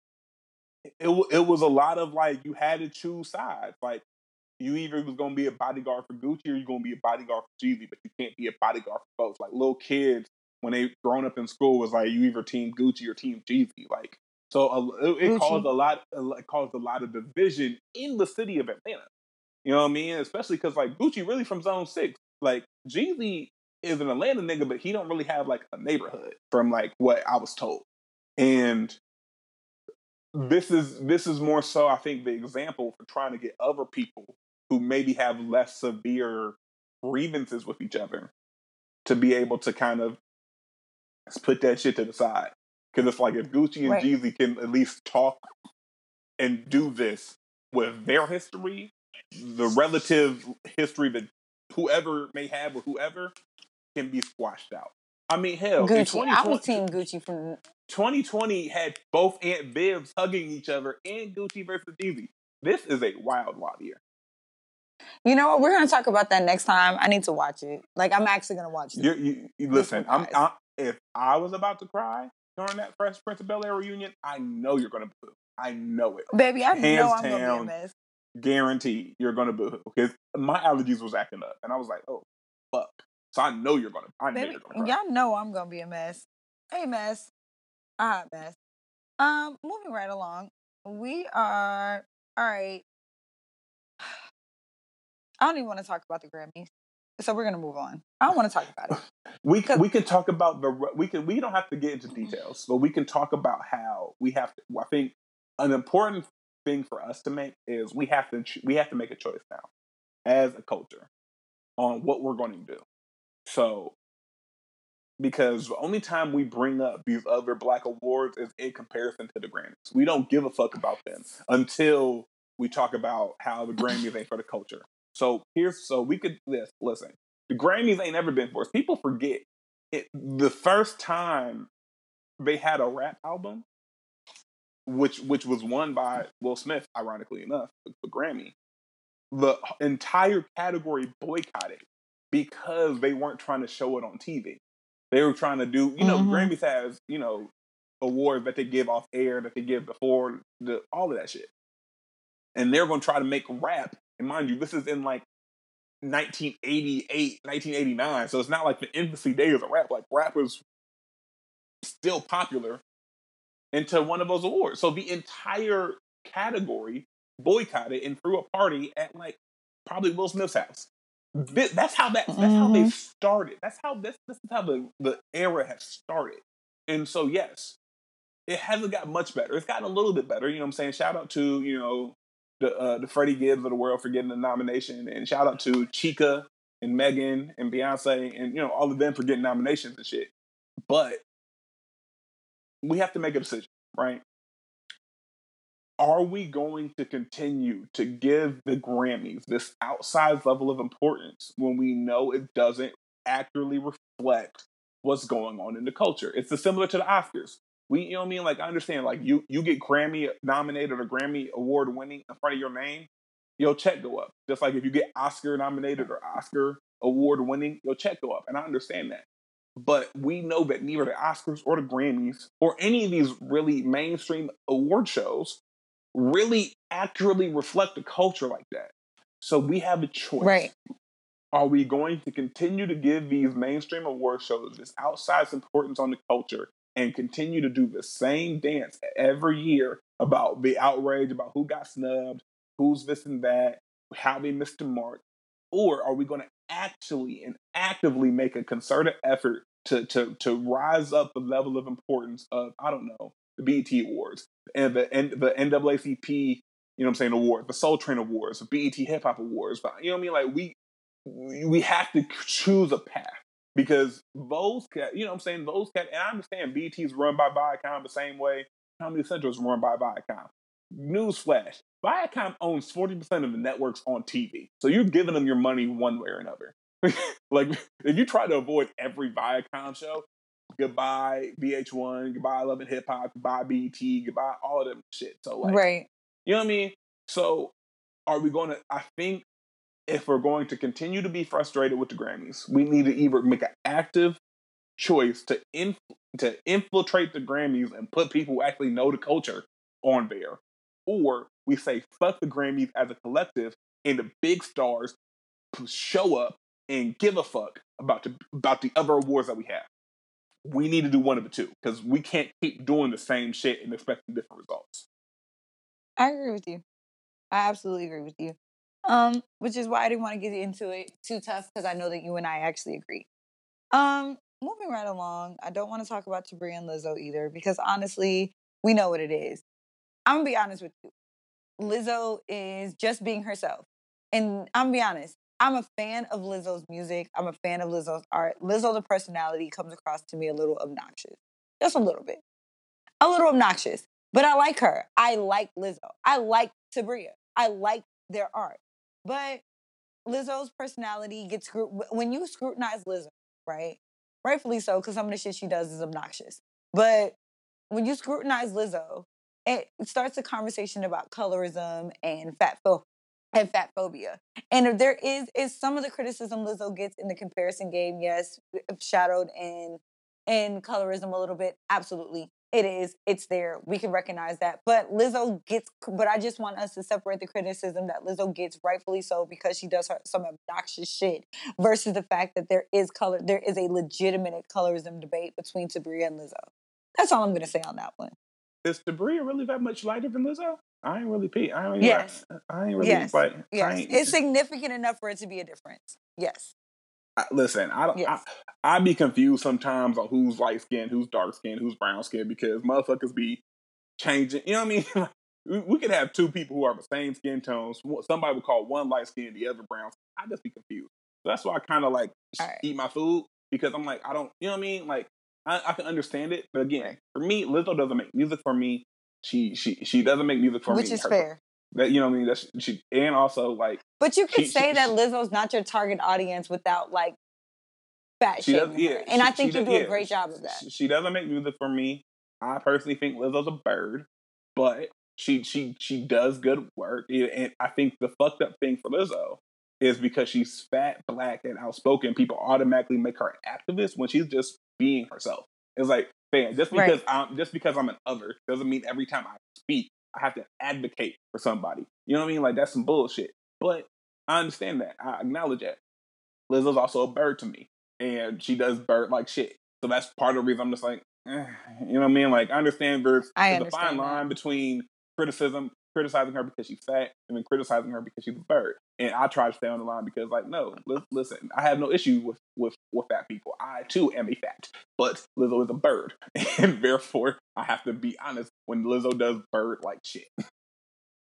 it it was a lot of like you had to choose sides. Like you either was gonna be a bodyguard for Gucci or you're gonna be a bodyguard for Jeezy, but you can't be a bodyguard for both. Like little kids when they grown up in school was like you either team Gucci or team Jeezy. Like so a, it, it caused mm-hmm. a lot it caused a lot of division in the city of Atlanta. You know what I mean? Especially because like Gucci really from Zone Six. Like Jeezy is an Atlanta nigga, but he don't really have like a neighborhood from like what I was told. And this is this is more so I think the example for trying to get other people who maybe have less severe grievances with each other to be able to kind of put that shit to the side. Because it's like if Gucci and Right. Jeezy can at least talk and do this with their history, the relative history that whoever may have with whoever can be squashed out. I mean, hell, in Gucci. I 2020 was team Gucci from 2020 had both Aunt Vivs hugging each other and Gucci versus Jeezy. This is a wild, wild year. You know what? We're gonna talk about that next time. I need to watch it. Like I'm actually gonna watch it. You, listen. I'm. If I was about to cry during that Fresh Prince of Bel Air reunion, I know you're gonna boo. I know it. Baby, I know I'm gonna be a mess. Guaranteed, you're gonna boo because my allergies was acting up, and I was like, oh fuck. So I know you're gonna. I know you're gonna y'all know I'm gonna be a mess. A mess. A hot mess. Um, moving right along. We are all right. I don't even want to talk about the Grammys. So we're gonna move on. I don't want to talk about it. We can, we can talk about the we can we don't have to get into details, but we can talk about how we have to. I think an important thing for us to make is we have to we have to make a choice now as a culture on what we're going to do. So because the only time we bring up these other black awards is in comparison to the Grammys. We don't give a fuck about them until we talk about how the Grammys ain't for the culture. So here's so we could this listen. The Grammys ain't never been for us. People forget it. The first time they had a rap album, which which was won by Will Smith, ironically enough, the, Grammy, the entire category boycotted because they weren't trying to show it on TV. They were trying to do, you know, Mhm. Grammys has, you know, awards that they give off air, that they give before, the all of that shit. And they're going to try to make rap. And mind you, this is in like 1988, 1989. So it's not like the infancy days of rap. Like rap was still popular into one of those awards. So the entire category boycotted and threw a party at like probably Will Smith's house. That's how that. That's how they Mhm. started. That's how this. This is how the the era has started. And so yes, it hasn't got much better. It's gotten a little bit better. You know what I'm saying? Shout out to you know the uh, the Freddie Gibbs of the world for getting the nomination, and shout out to Chika and Megan and Beyonce and you know all of them for getting nominations and shit. But we have to make a decision, right? Are we going to continue to give the Grammys this outsized level of importance when we know it doesn't accurately reflect what's going on in the culture? It's similar to the Oscars. We, you know what I mean? Like, I understand, like, you you get Grammy nominated or Grammy award winning in front of your name, your check go up. Just like if you get Oscar nominated or Oscar award winning, your check go up. And I understand that. But we know that neither the Oscars or the Grammys or any of these really mainstream award shows really accurately reflect the culture like that. So we have a choice. Right. Are we going to continue to give these mainstream award shows this outsized importance on the culture and continue to do the same dance every year about the outrage about who got snubbed, who's this and that, how they missed the mark? Or are we going to actually and actively make a concerted effort to, to, to rise up the level of importance of, I don't know, the BET Awards and the, and the NAACP, you know what I'm saying, awards, the Soul Train Awards, the BET Hip Hop Awards. But, you know what I mean? Like, we, we we have to choose a path because those, ca- you know what I'm saying, those, ca- and I understand BET is run by Viacom the same way Comedy Central is run by Viacom. Newsflash, Viacom owns 40% of the networks on TV. So you're giving them your money one way or another. like, if you try to avoid every Viacom show, goodbye VH1, goodbye Love and Hip Hop, goodbye BET, goodbye all of them shit. So, like, right. you know what I mean? So, are we going to? I think if we're going to continue to be frustrated with the Grammys, we need to either make an active choice to inf- to infiltrate the Grammys and put people who actually know the culture on there, or we say fuck the Grammys as a collective and the big stars show up and give a fuck about the about the other awards that we have. We need to do one of the two because we can't keep doing the same shit and expecting different results. I agree with you. I absolutely agree with you. Um, which is why I didn't want to get into it too tough because I know that you and I actually agree. Um, moving right along, I don't want to talk about Tabria and Lizzo either because honestly, we know what it is. I'm gonna be honest with you. Lizzo is just being herself. And I'm gonna be honest, I'm a fan of Lizzo's music. I'm a fan of Lizzo's art. Lizzo, the personality, comes across to me a little obnoxious. Just a little bit. A little obnoxious. But I like her. I like Lizzo. I like Tabria. I like their art. But Lizzo's personality gets when you scrutinize Lizzo, right? Rightfully so, because some of the shit she does is obnoxious. But when you scrutinize Lizzo, it starts a conversation about colorism and fat and fat phobia. And if there is is some of the criticism Lizzo gets in the comparison game, yes, shadowed in in colorism a little bit, absolutely. It is. It's there. We can recognize that. But Lizzo gets, but I just want us to separate the criticism that Lizzo gets rightfully so because she does her, some obnoxious shit versus the fact that there is color, there is a legitimate colorism debate between Tabria and Lizzo. That's all I'm going to say on that one. Is Tabria really that much lighter than Lizzo? I ain't really pee. I ain't really, yes. I ain't really yes. like. Yes. It's significant enough for it to be a difference. Yes. I, listen, I don't. Yes. I, I be confused sometimes on who's light skinned, who's dark skinned, who's brown skinned because motherfuckers be changing. You know what I mean? we, we could have two people who are the same skin tones. Somebody would call one light skinned, the other brown. I just be confused. So that's why I kind of like right. eat my food because I'm like I don't. You know what I mean? Like I, I can understand it, but again, for me, Lizzo doesn't make music for me. She she she doesn't make music for Which me. Which is Her, fair. That you know what I mean? That's she and also like. But you could she, say she, that Lizzo's not your target audience without like fat she shaming yeah. And I think you do yeah, a great job of that. She, doesn't make music for me. I personally think Lizzo's a bird, but she she she does good work. And I think the fucked up thing for Lizzo is because she's fat, black, and outspoken. People automatically make her an activist when she's just being herself. It's like, man, just because Right. I'm just because I'm an other doesn't mean every time I speak I have to advocate for somebody. You know what I mean? Like that's some bullshit. But I understand that. I acknowledge that. Lizzo's also a bird to me, and she does bird like shit. So that's part of the reason I'm just like, eh, you know what I mean? Like I understand there's, I there's a fine that. line between criticism, criticizing her because she's fat, and then criticizing her because she's a bird. And I try to stay on the line because, like, no, li- listen, I have no issue with with with fat people. I too am a fat, but Lizzo is a bird, and therefore I have to be honest when Lizzo does bird like shit.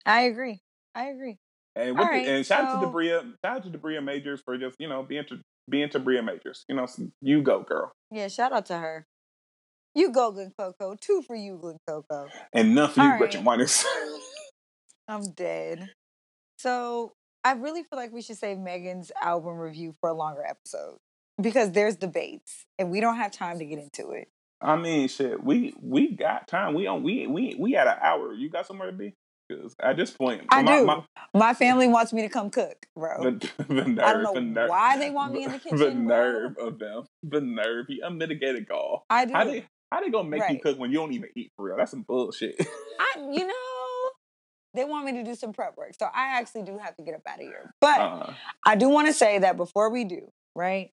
I agree. I agree. And with All the- right, and shout out to Tabria, shout out to Tabria Majors for just you know being to being to Tabria Majors. You know, you go girl, Yeah, shout out to her. You go, Glen Coco. Two for you, Glen Coco. and none for you, All Gretchen right. Wieners. I'm dead. So I really feel like we should save Megan's album review for a longer episode because there's debates and we don't have time to get into it. I mean, shit, we we got time. We on we we we had an hour. You got somewhere to be? Because at this point, I my, do. my- My family wants me to come cook, bro. the, the nerve, I don't know the nerve, why they want me in the The kitchen, bro. nerve of them, the nerve, the unmitigated gall. I do. How they how they gonna make you cook when you don't even eat for real? That's some bullshit. I, you know, they want me to do some prep work. So I actually do have to get up out of here. But uh, I do want to say that before we do, right?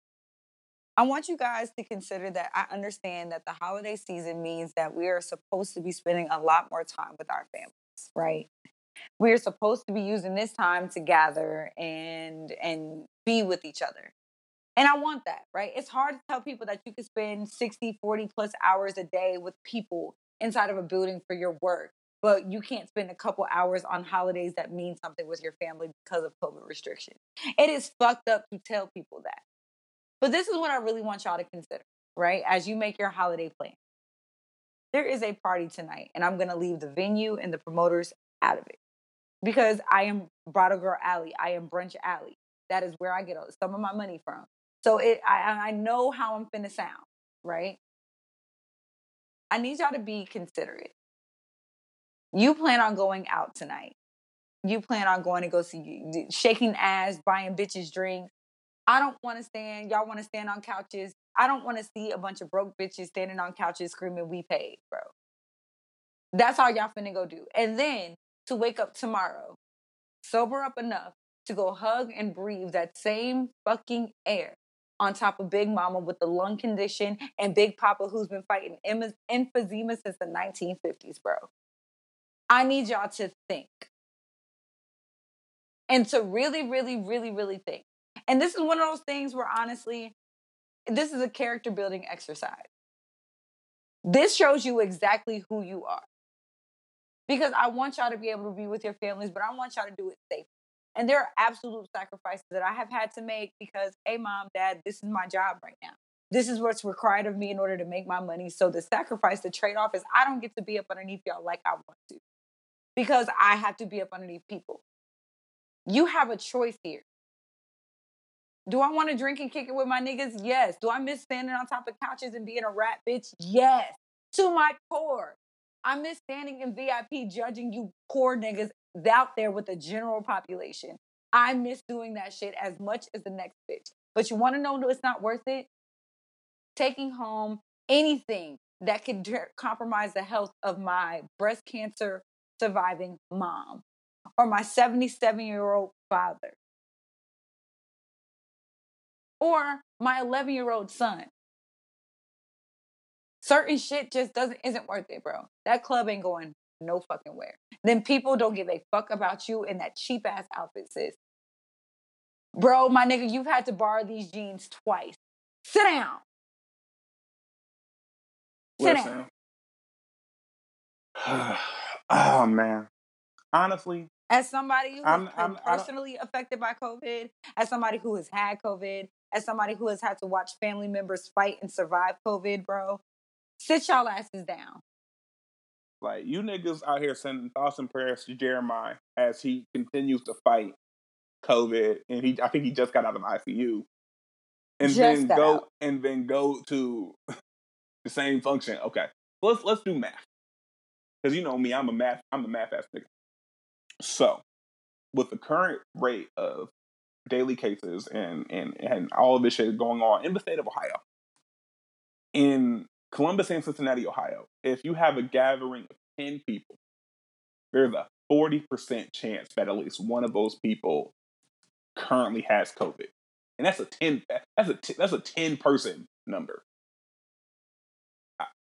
I want you guys to consider that I understand that the holiday season means that we are supposed to be spending a lot more time with our families, right? We are supposed to be using this time to gather and and be with each other. And I want that, right? It's hard to tell people that you can spend 60, 40 plus hours a day with people inside of a building for your work, but you can't spend a couple hours on holidays that mean something with your family because of COVID restrictions. It is fucked up to tell people that. But this is what I really want y'all to consider, right? As you make your holiday plan. There is a party tonight, and I'm to leave the venue and the promoters out of it because I am Bottle Girl Alley. I am Brunch Alley. That is where I get some of my money from. So it, I, I know how I'm finna sound, right? I need y'all to be considerate. You plan on going out tonight. You plan on going to go see shaking ass, buying bitches drinks. I don't want to stand. Y'all want to stand on couches. I don't want to see a bunch of broke bitches standing on couches screaming, "We paid, bro." That's all y'all finna go do. And then to wake up tomorrow, sober up enough to go hug and breathe that same fucking air on top of Big Mama with the lung condition and Big Papa who's been fighting em- emphysema since the 1950s, bro. I need y'all to think. And to really, really, really, really think. And this is one of those things where honestly, this is a character building exercise. This shows you exactly who you are. Because I want y'all to be able to be with your families, but I want y'all to do it safe. And there are absolute sacrifices that I have had to make because, hey, mom, dad, this is my job right now. This is what's required of me in order to make my money. So the sacrifice, the trade off is I don't get to be up underneath y'all like I want to because I have to be up underneath people. You have a choice here. Do I want to drink and kick it with my niggas? Yes. Do I miss standing on top of couches and being a rat bitch? Yes. To my core. I miss standing in VIP judging you poor niggas out there with the general population. I miss doing that shit as much as the next bitch. But you want to know it's not worth it? Taking home anything that could compromise the health of my breast cancer surviving mom or my 77 year old father or my 11 year old son. Certain shit just doesn't isn't worth it, bro. That club ain't going no fucking where. Then people don't give a fuck about you in that cheap ass outfit, sis. Bro, my nigga, you've had to borrow these jeans twice. Sit down. Sit Listen. down. oh man. Honestly, as somebody who's I'm, I'm, personally affected by COVID, as somebody who has had COVID, as somebody who has had to watch family members fight and survive COVID, bro, sit y'all asses down. Like you niggas out here sending thoughts and prayers to Jeremiah as he continues to fight COVID, and he I think he just got out of ICU, and just then go out. and then go to the same function. Okay, let's let's do math because you know me, I'm a math I'm a math ass nigga. So, with the current rate of daily cases and and and all of this shit going on in the state of Ohio, in Columbus and Cincinnati, Ohio, if you have a gathering of 10 people, there's a 40% chance that at least one of those people currently has COVID. And that's a 10 that's a that's a 10 person number.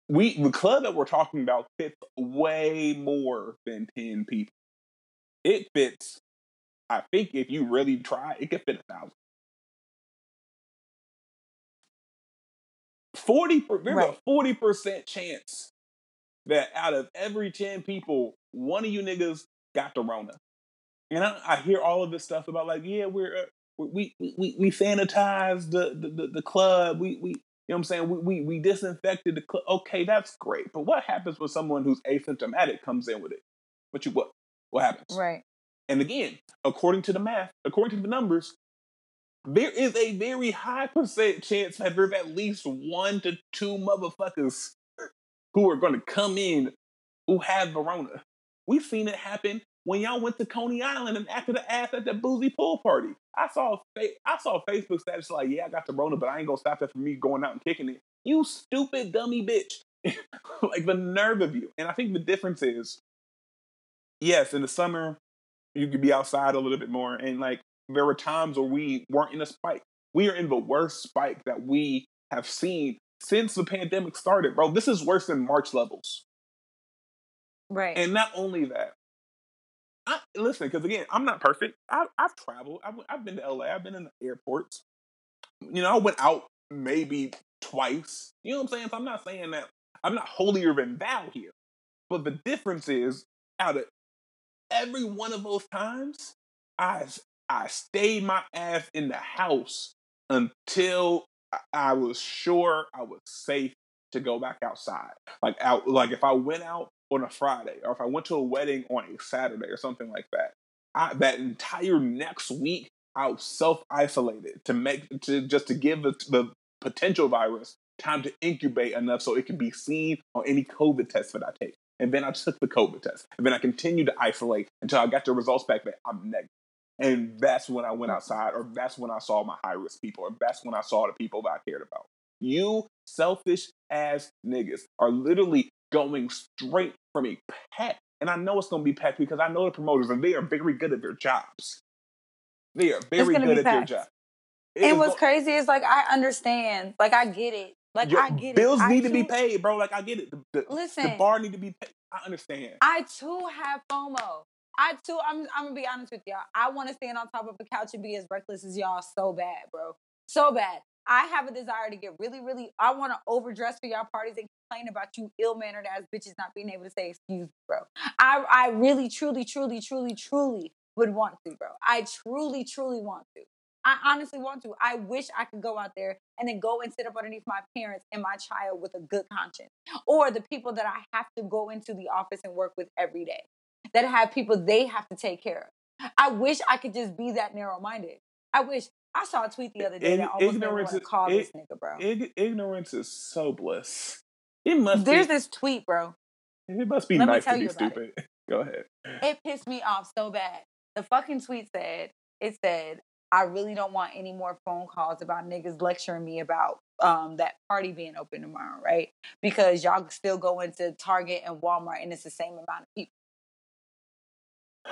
We the club that we're talking about fits way more than 10 people. It fits I think if you really try, it could fit a thousand. 40 there's right. a 40% chance that out of every 10 people, one of you niggas got the Rona. And I, I hear all of this stuff about like, yeah, we're uh, we we we sanitize the, the the, club. We we know what I'm saying? We, we we disinfected the club. Okay, that's great. But what happens when someone who's asymptomatic comes in with it? What you what? What happens? Right. And again, according to the math, according to the numbers, there is a very high percent chance that there's at least one to two motherfuckers who are going to come in who have the Rona. We've seen it happen when y'all went to Coney Island and acted the ass at the boozy pool party. I saw I saw Facebook status like, yeah, I got the Rona, but I ain't gonna stop that from me going out and kicking it. You stupid dummy bitch. like the nerve of you. And I think the difference is, yes, in the summer you could be outside a little bit more, and like there were times where we weren't in a spike. We are in the worst spike that we have seen since the pandemic started, bro. This is worse than March levels. Right. And not only that, I, listen, because again, I'm not perfect. I, have traveled. I've, I've been to LA. I've been in the airports. You know, I went out maybe twice. You know what I'm saying? So I'm not saying that I'm not holier than thou here. But the difference is, out of every one of those times, I I stayed my ass in the house until I was sure I was safe to go back outside. Like out, like if I went out on a Friday or if I went to a wedding on a Saturday or something like that, I, that entire next week I was self isolated to make to just to give the, the potential virus time to incubate enough so it can be seen on any COVID test that I take. And then I took the COVID test. And then I continued to isolate until I got the results back that I'm negative. And that's when I went outside, or that's when I saw my high risk people, or that's when I saw the people that I cared about. You selfish ass niggas are literally going straight from a pet. And I know it's going to be pet because I know the promoters and they are very good at their jobs. They are very good at their job. It and what's go- crazy is like, I understand. Like, I get it. Like, Your I get bills it. Bills need to be paid, bro. Like, I get it. The, the, Listen, the bar need to be paid. I understand. I too have FOMO. I too, I'm, I'm gonna be honest with y'all. I want to stand on top of a couch and be as reckless as y'all so bad, bro. So bad. I have a desire to get really, really. I want to overdress for y'all parties and complain about you ill mannered ass bitches not being able to say excuse me, bro. I, I really, truly, truly, truly, truly would want to, bro. I truly, truly want to. I honestly want to. I wish I could go out there and then go and sit up underneath my parents and my child with a good conscience, or the people that I have to go into the office and work with every day, that have people they have to take care of. I wish I could just be that narrow minded. I wish I saw a tweet the other day that almost made me want to call this nigga, bro. Ignorance is so bliss. It must. There's be, this tweet, bro. It must be Let nice to be stupid. Go ahead. It pissed me off so bad. The fucking tweet said, it said, I really don't want any more phone calls about niggas lecturing me about um, that party being open tomorrow, right? Because y'all still go into Target and Walmart and it's the same amount of people.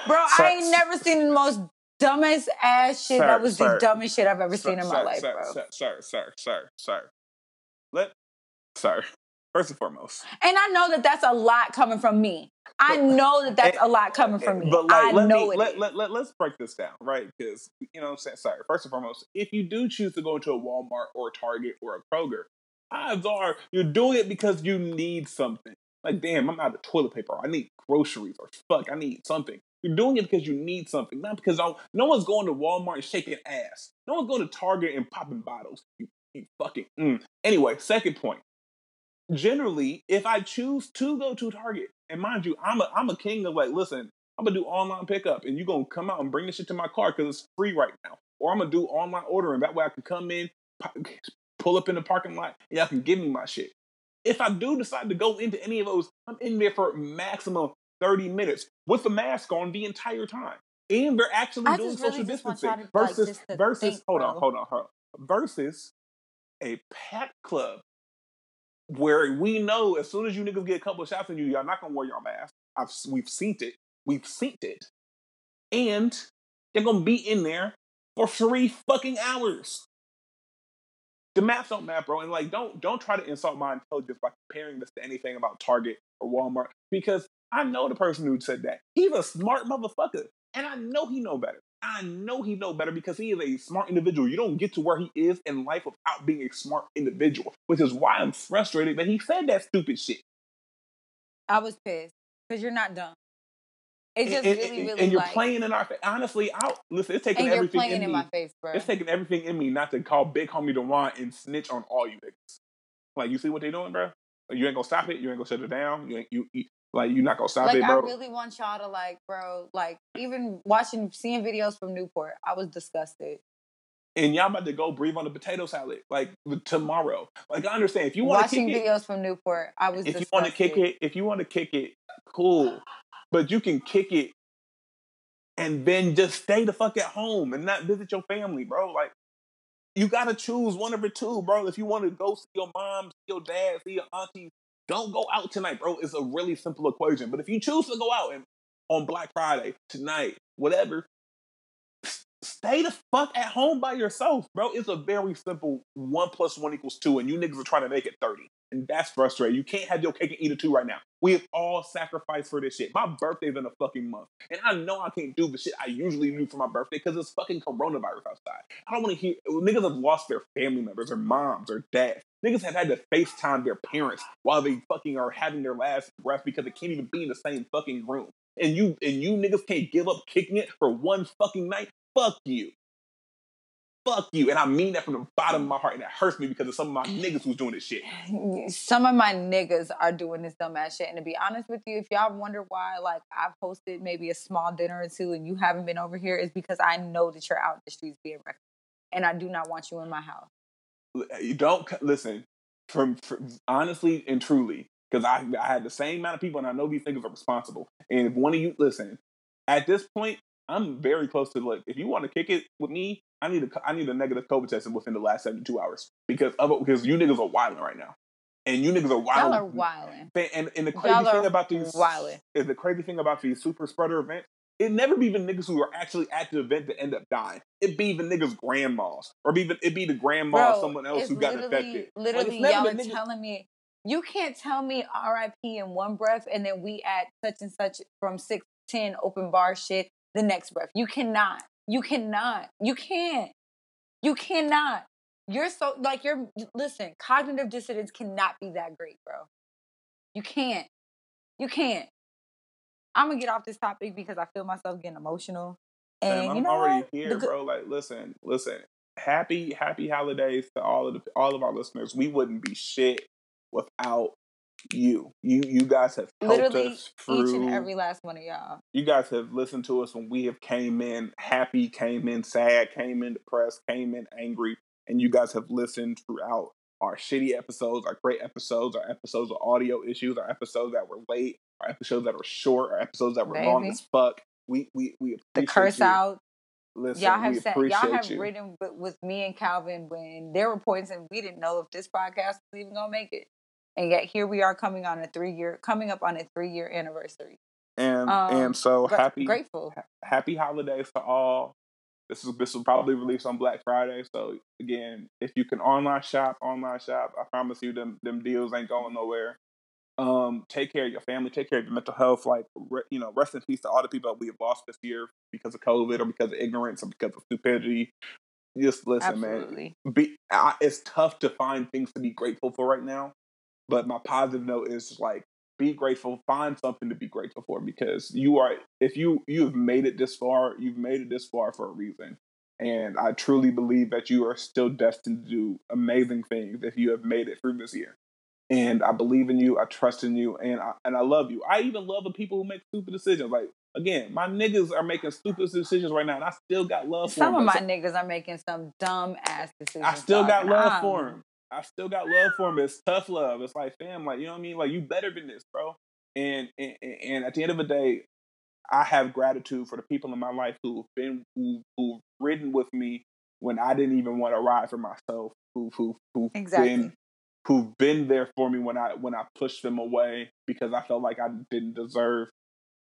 Bro, I ain't never seen the most dumbest ass shit. Sir, that was sir. the dumbest shit I've ever Sir, seen in my life, sir, bro. Sir, sir, sir, sir, sir. Let, sir. First and foremost, And I know that that's a lot coming from me. I But- know that that's a lot coming eh, from me. But like, I let know me, it. Let, let, let, let's break this down, right? Because you know what I'm saying. Sorry. First and foremost, if you do choose to go into a Walmart or a Target or a Kroger, odds are you're doing it because you need something. Like, damn, I'm out of toilet paper. I need groceries, or fuck, I need something. You're doing it because you need something, not because I, no one's going to Walmart and shaking ass. No one's going to Target and popping bottles. You, you fucking. Mm. Anyway, second point generally, if I choose to go to Target, and mind you, I'm a I'm a king of like, listen, I'm gonna do online pickup, and you're gonna come out and bring this shit to my car because it's free right now, or I'm gonna do online ordering. That way, I can come in, pull up in the parking lot, and y'all can give me my shit. If I do decide to go into any of those, I'm in there for maximum 30 minutes with a mask on the entire time. And they're actually I doing just really social distancing to, like, versus versus think, hold on, hold on, hold on. Versus a packed club where we know as soon as you niggas get a couple of shots in you, y'all not gonna wear your mask. I've we've seen it. We've seen it. And they're gonna be in there for three fucking hours. The math don't math, bro. And like don't don't try to insult my intelligence by comparing this to anything about Target or Walmart because I know the person who said that. He's a smart motherfucker. And I know he know better. I know he know better because he is a smart individual. You don't get to where he is in life without being a smart individual, which is why I'm frustrated that he said that stupid shit. I was pissed because you're not dumb. It's just and, really, and- really and you're like, playing in our face. Honestly, I listen. It's taking and you're everything playing in, in me. my face, bro. It's taking everything in me not to call Big Homie DeWine and snitch on all you niggas. Like you see what they doing, bro? You ain't gonna stop it. You ain't gonna shut it down. You ain't you, you like you're not gonna stop like it, I really want y'all to like, bro. Like even watching, seeing videos from Newport, I was disgusted. and y'all about to go breathe on the potato salad like tomorrow. Like I understand if you want to Watching kick it, videos from Newport, I was if you want to kick it, if you want to kick it, cool. But you can kick it and then just stay the fuck at home and not visit your family, bro. Like you gotta choose one of the two, bro. If you want to go see your mom, see your dad, see your auntie, don't go out tonight, bro. It's a really simple equation. But if you choose to go out and on Black Friday, tonight, whatever, stay the fuck at home by yourself, bro. It's a very simple one plus one equals two, and you niggas are trying to make it 30. And that's frustrating. You can't have your cake and eat it too right now. We have all sacrificed for this shit. My birthday's in a fucking month. And I know I can't do the shit I usually do for my birthday because it's fucking coronavirus outside. I don't want to hear niggas have lost their family members, their moms, their dads. Niggas have had to FaceTime their parents while they fucking are having their last breath because they can't even be in the same fucking room. And you and you niggas can't give up kicking it for one fucking night. Fuck you. Fuck you. And I mean that from the bottom of my heart. And it hurts me because of some of my niggas who's doing this shit. Some of my niggas are doing this dumbass shit. And to be honest with you, if y'all wonder why, like, I've hosted maybe a small dinner or two and you haven't been over here, is because I know that you're out in the streets being reckless. And I do not want you in my house. Eh, you don't listen from, from honestly and truly because I, I had the same amount of people and I know these things are responsible. And if one of you listen, at this point, I'm very close to like if you want to kick it with me, I need a I need a negative COVID test within the last 72 hours because of because you niggas are wilding right now. And you niggas are wild. Y'all are wilding. And, and the crazy thing about these wilding. is the crazy thing about these super spreader events. It never be even niggas who are actually at the event that end up dying. It be even niggas' grandmas, or be even it be the grandma of someone else who got infected. Literally, never y'all are niggas- telling me you can't tell me RIP in one breath and then we at such and such from six to ten open bar shit the next breath. You cannot. You cannot. You can't. You cannot. You're so like you're listen, cognitive dissonance cannot be that great, bro. You can't. You can't. I'm gonna get off this topic because I feel myself getting emotional. And Man, you I'm know already what? here, The bro. Like, listen, listen. Happy, happy holidays to all of the all of our listeners. We wouldn't be shit without you. You, you guys have helped Literally us through. Each and every last one of y'all. you guys have listened to us when we have came in happy, came in sad, came in depressed, came in angry, and you guys have listened throughout our shitty episodes, our great episodes, our episodes of audio issues, our episodes that were late, episodes that are short, our episodes that were long as fuck. We we we appreciate The curse you. out. Listen, y'all have said y'all have you. written with, with me and Calvin when there were points and we didn't know if this podcast was even gonna make it. And yet here we are coming on a three year coming up on a three year anniversary. and um, and so Gra- happy grateful. ha- happy holidays to all. This is this will probably release on Black Friday. So again, if you can online shop, online shop. I promise you, them them deals ain't going nowhere. Um, take care of your family. Take care of your mental health. Like re, you know, rest in peace to all the people that we have lost this year because of COVID or because of ignorance or because of stupidity. Just listen, man be I, it's tough to find things to be grateful for right now but my positive note is like be grateful find something to be grateful for because you are if you you've made it this far you've made it this far for a reason and i truly believe that you are still destined to do amazing things if you have made it through this year and i believe in you i trust in you and i and i love you i even love the people who make stupid decisions like again my niggas are making stupid decisions right now and i still got love for Some of my niggas are making some dumb ass decisions. I still got love I'm- for him. I still got love for him. It's tough love. It's like fam, like you know what I mean. Like you better than this, bro. And and, and at the end of the day, I have gratitude for the people in my life who've been who who've ridden with me when I didn't even want to ride for myself. Who who who've Exactly. been who've been there for me when I when I pushed them away because I felt like I didn't deserve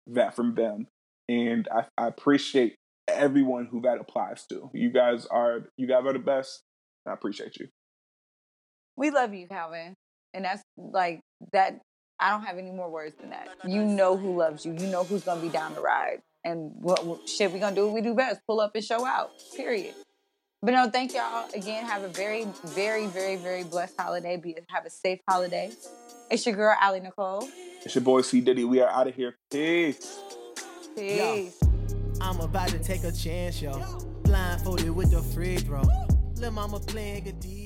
that from them. And I, I appreciate everyone who that applies to. You guys are you guys are the best. I appreciate you. We love you, Calvin. And that's like that I don't have any more words than that. You know who loves you. You know who's gonna be down the ride. And what, what shit we gonna do what we do best. Pull up and show out. Period. But no, thank y'all again. Have a very, very, very, very blessed holiday. Be have a safe holiday. It's your girl, Allie Nicole. It's your boy C Diddy. We are out of here. Peace. Peace. I'm about to take a chance, yo. Blindfolded with the free throw. Lil' mama playing good defense. Two seconds.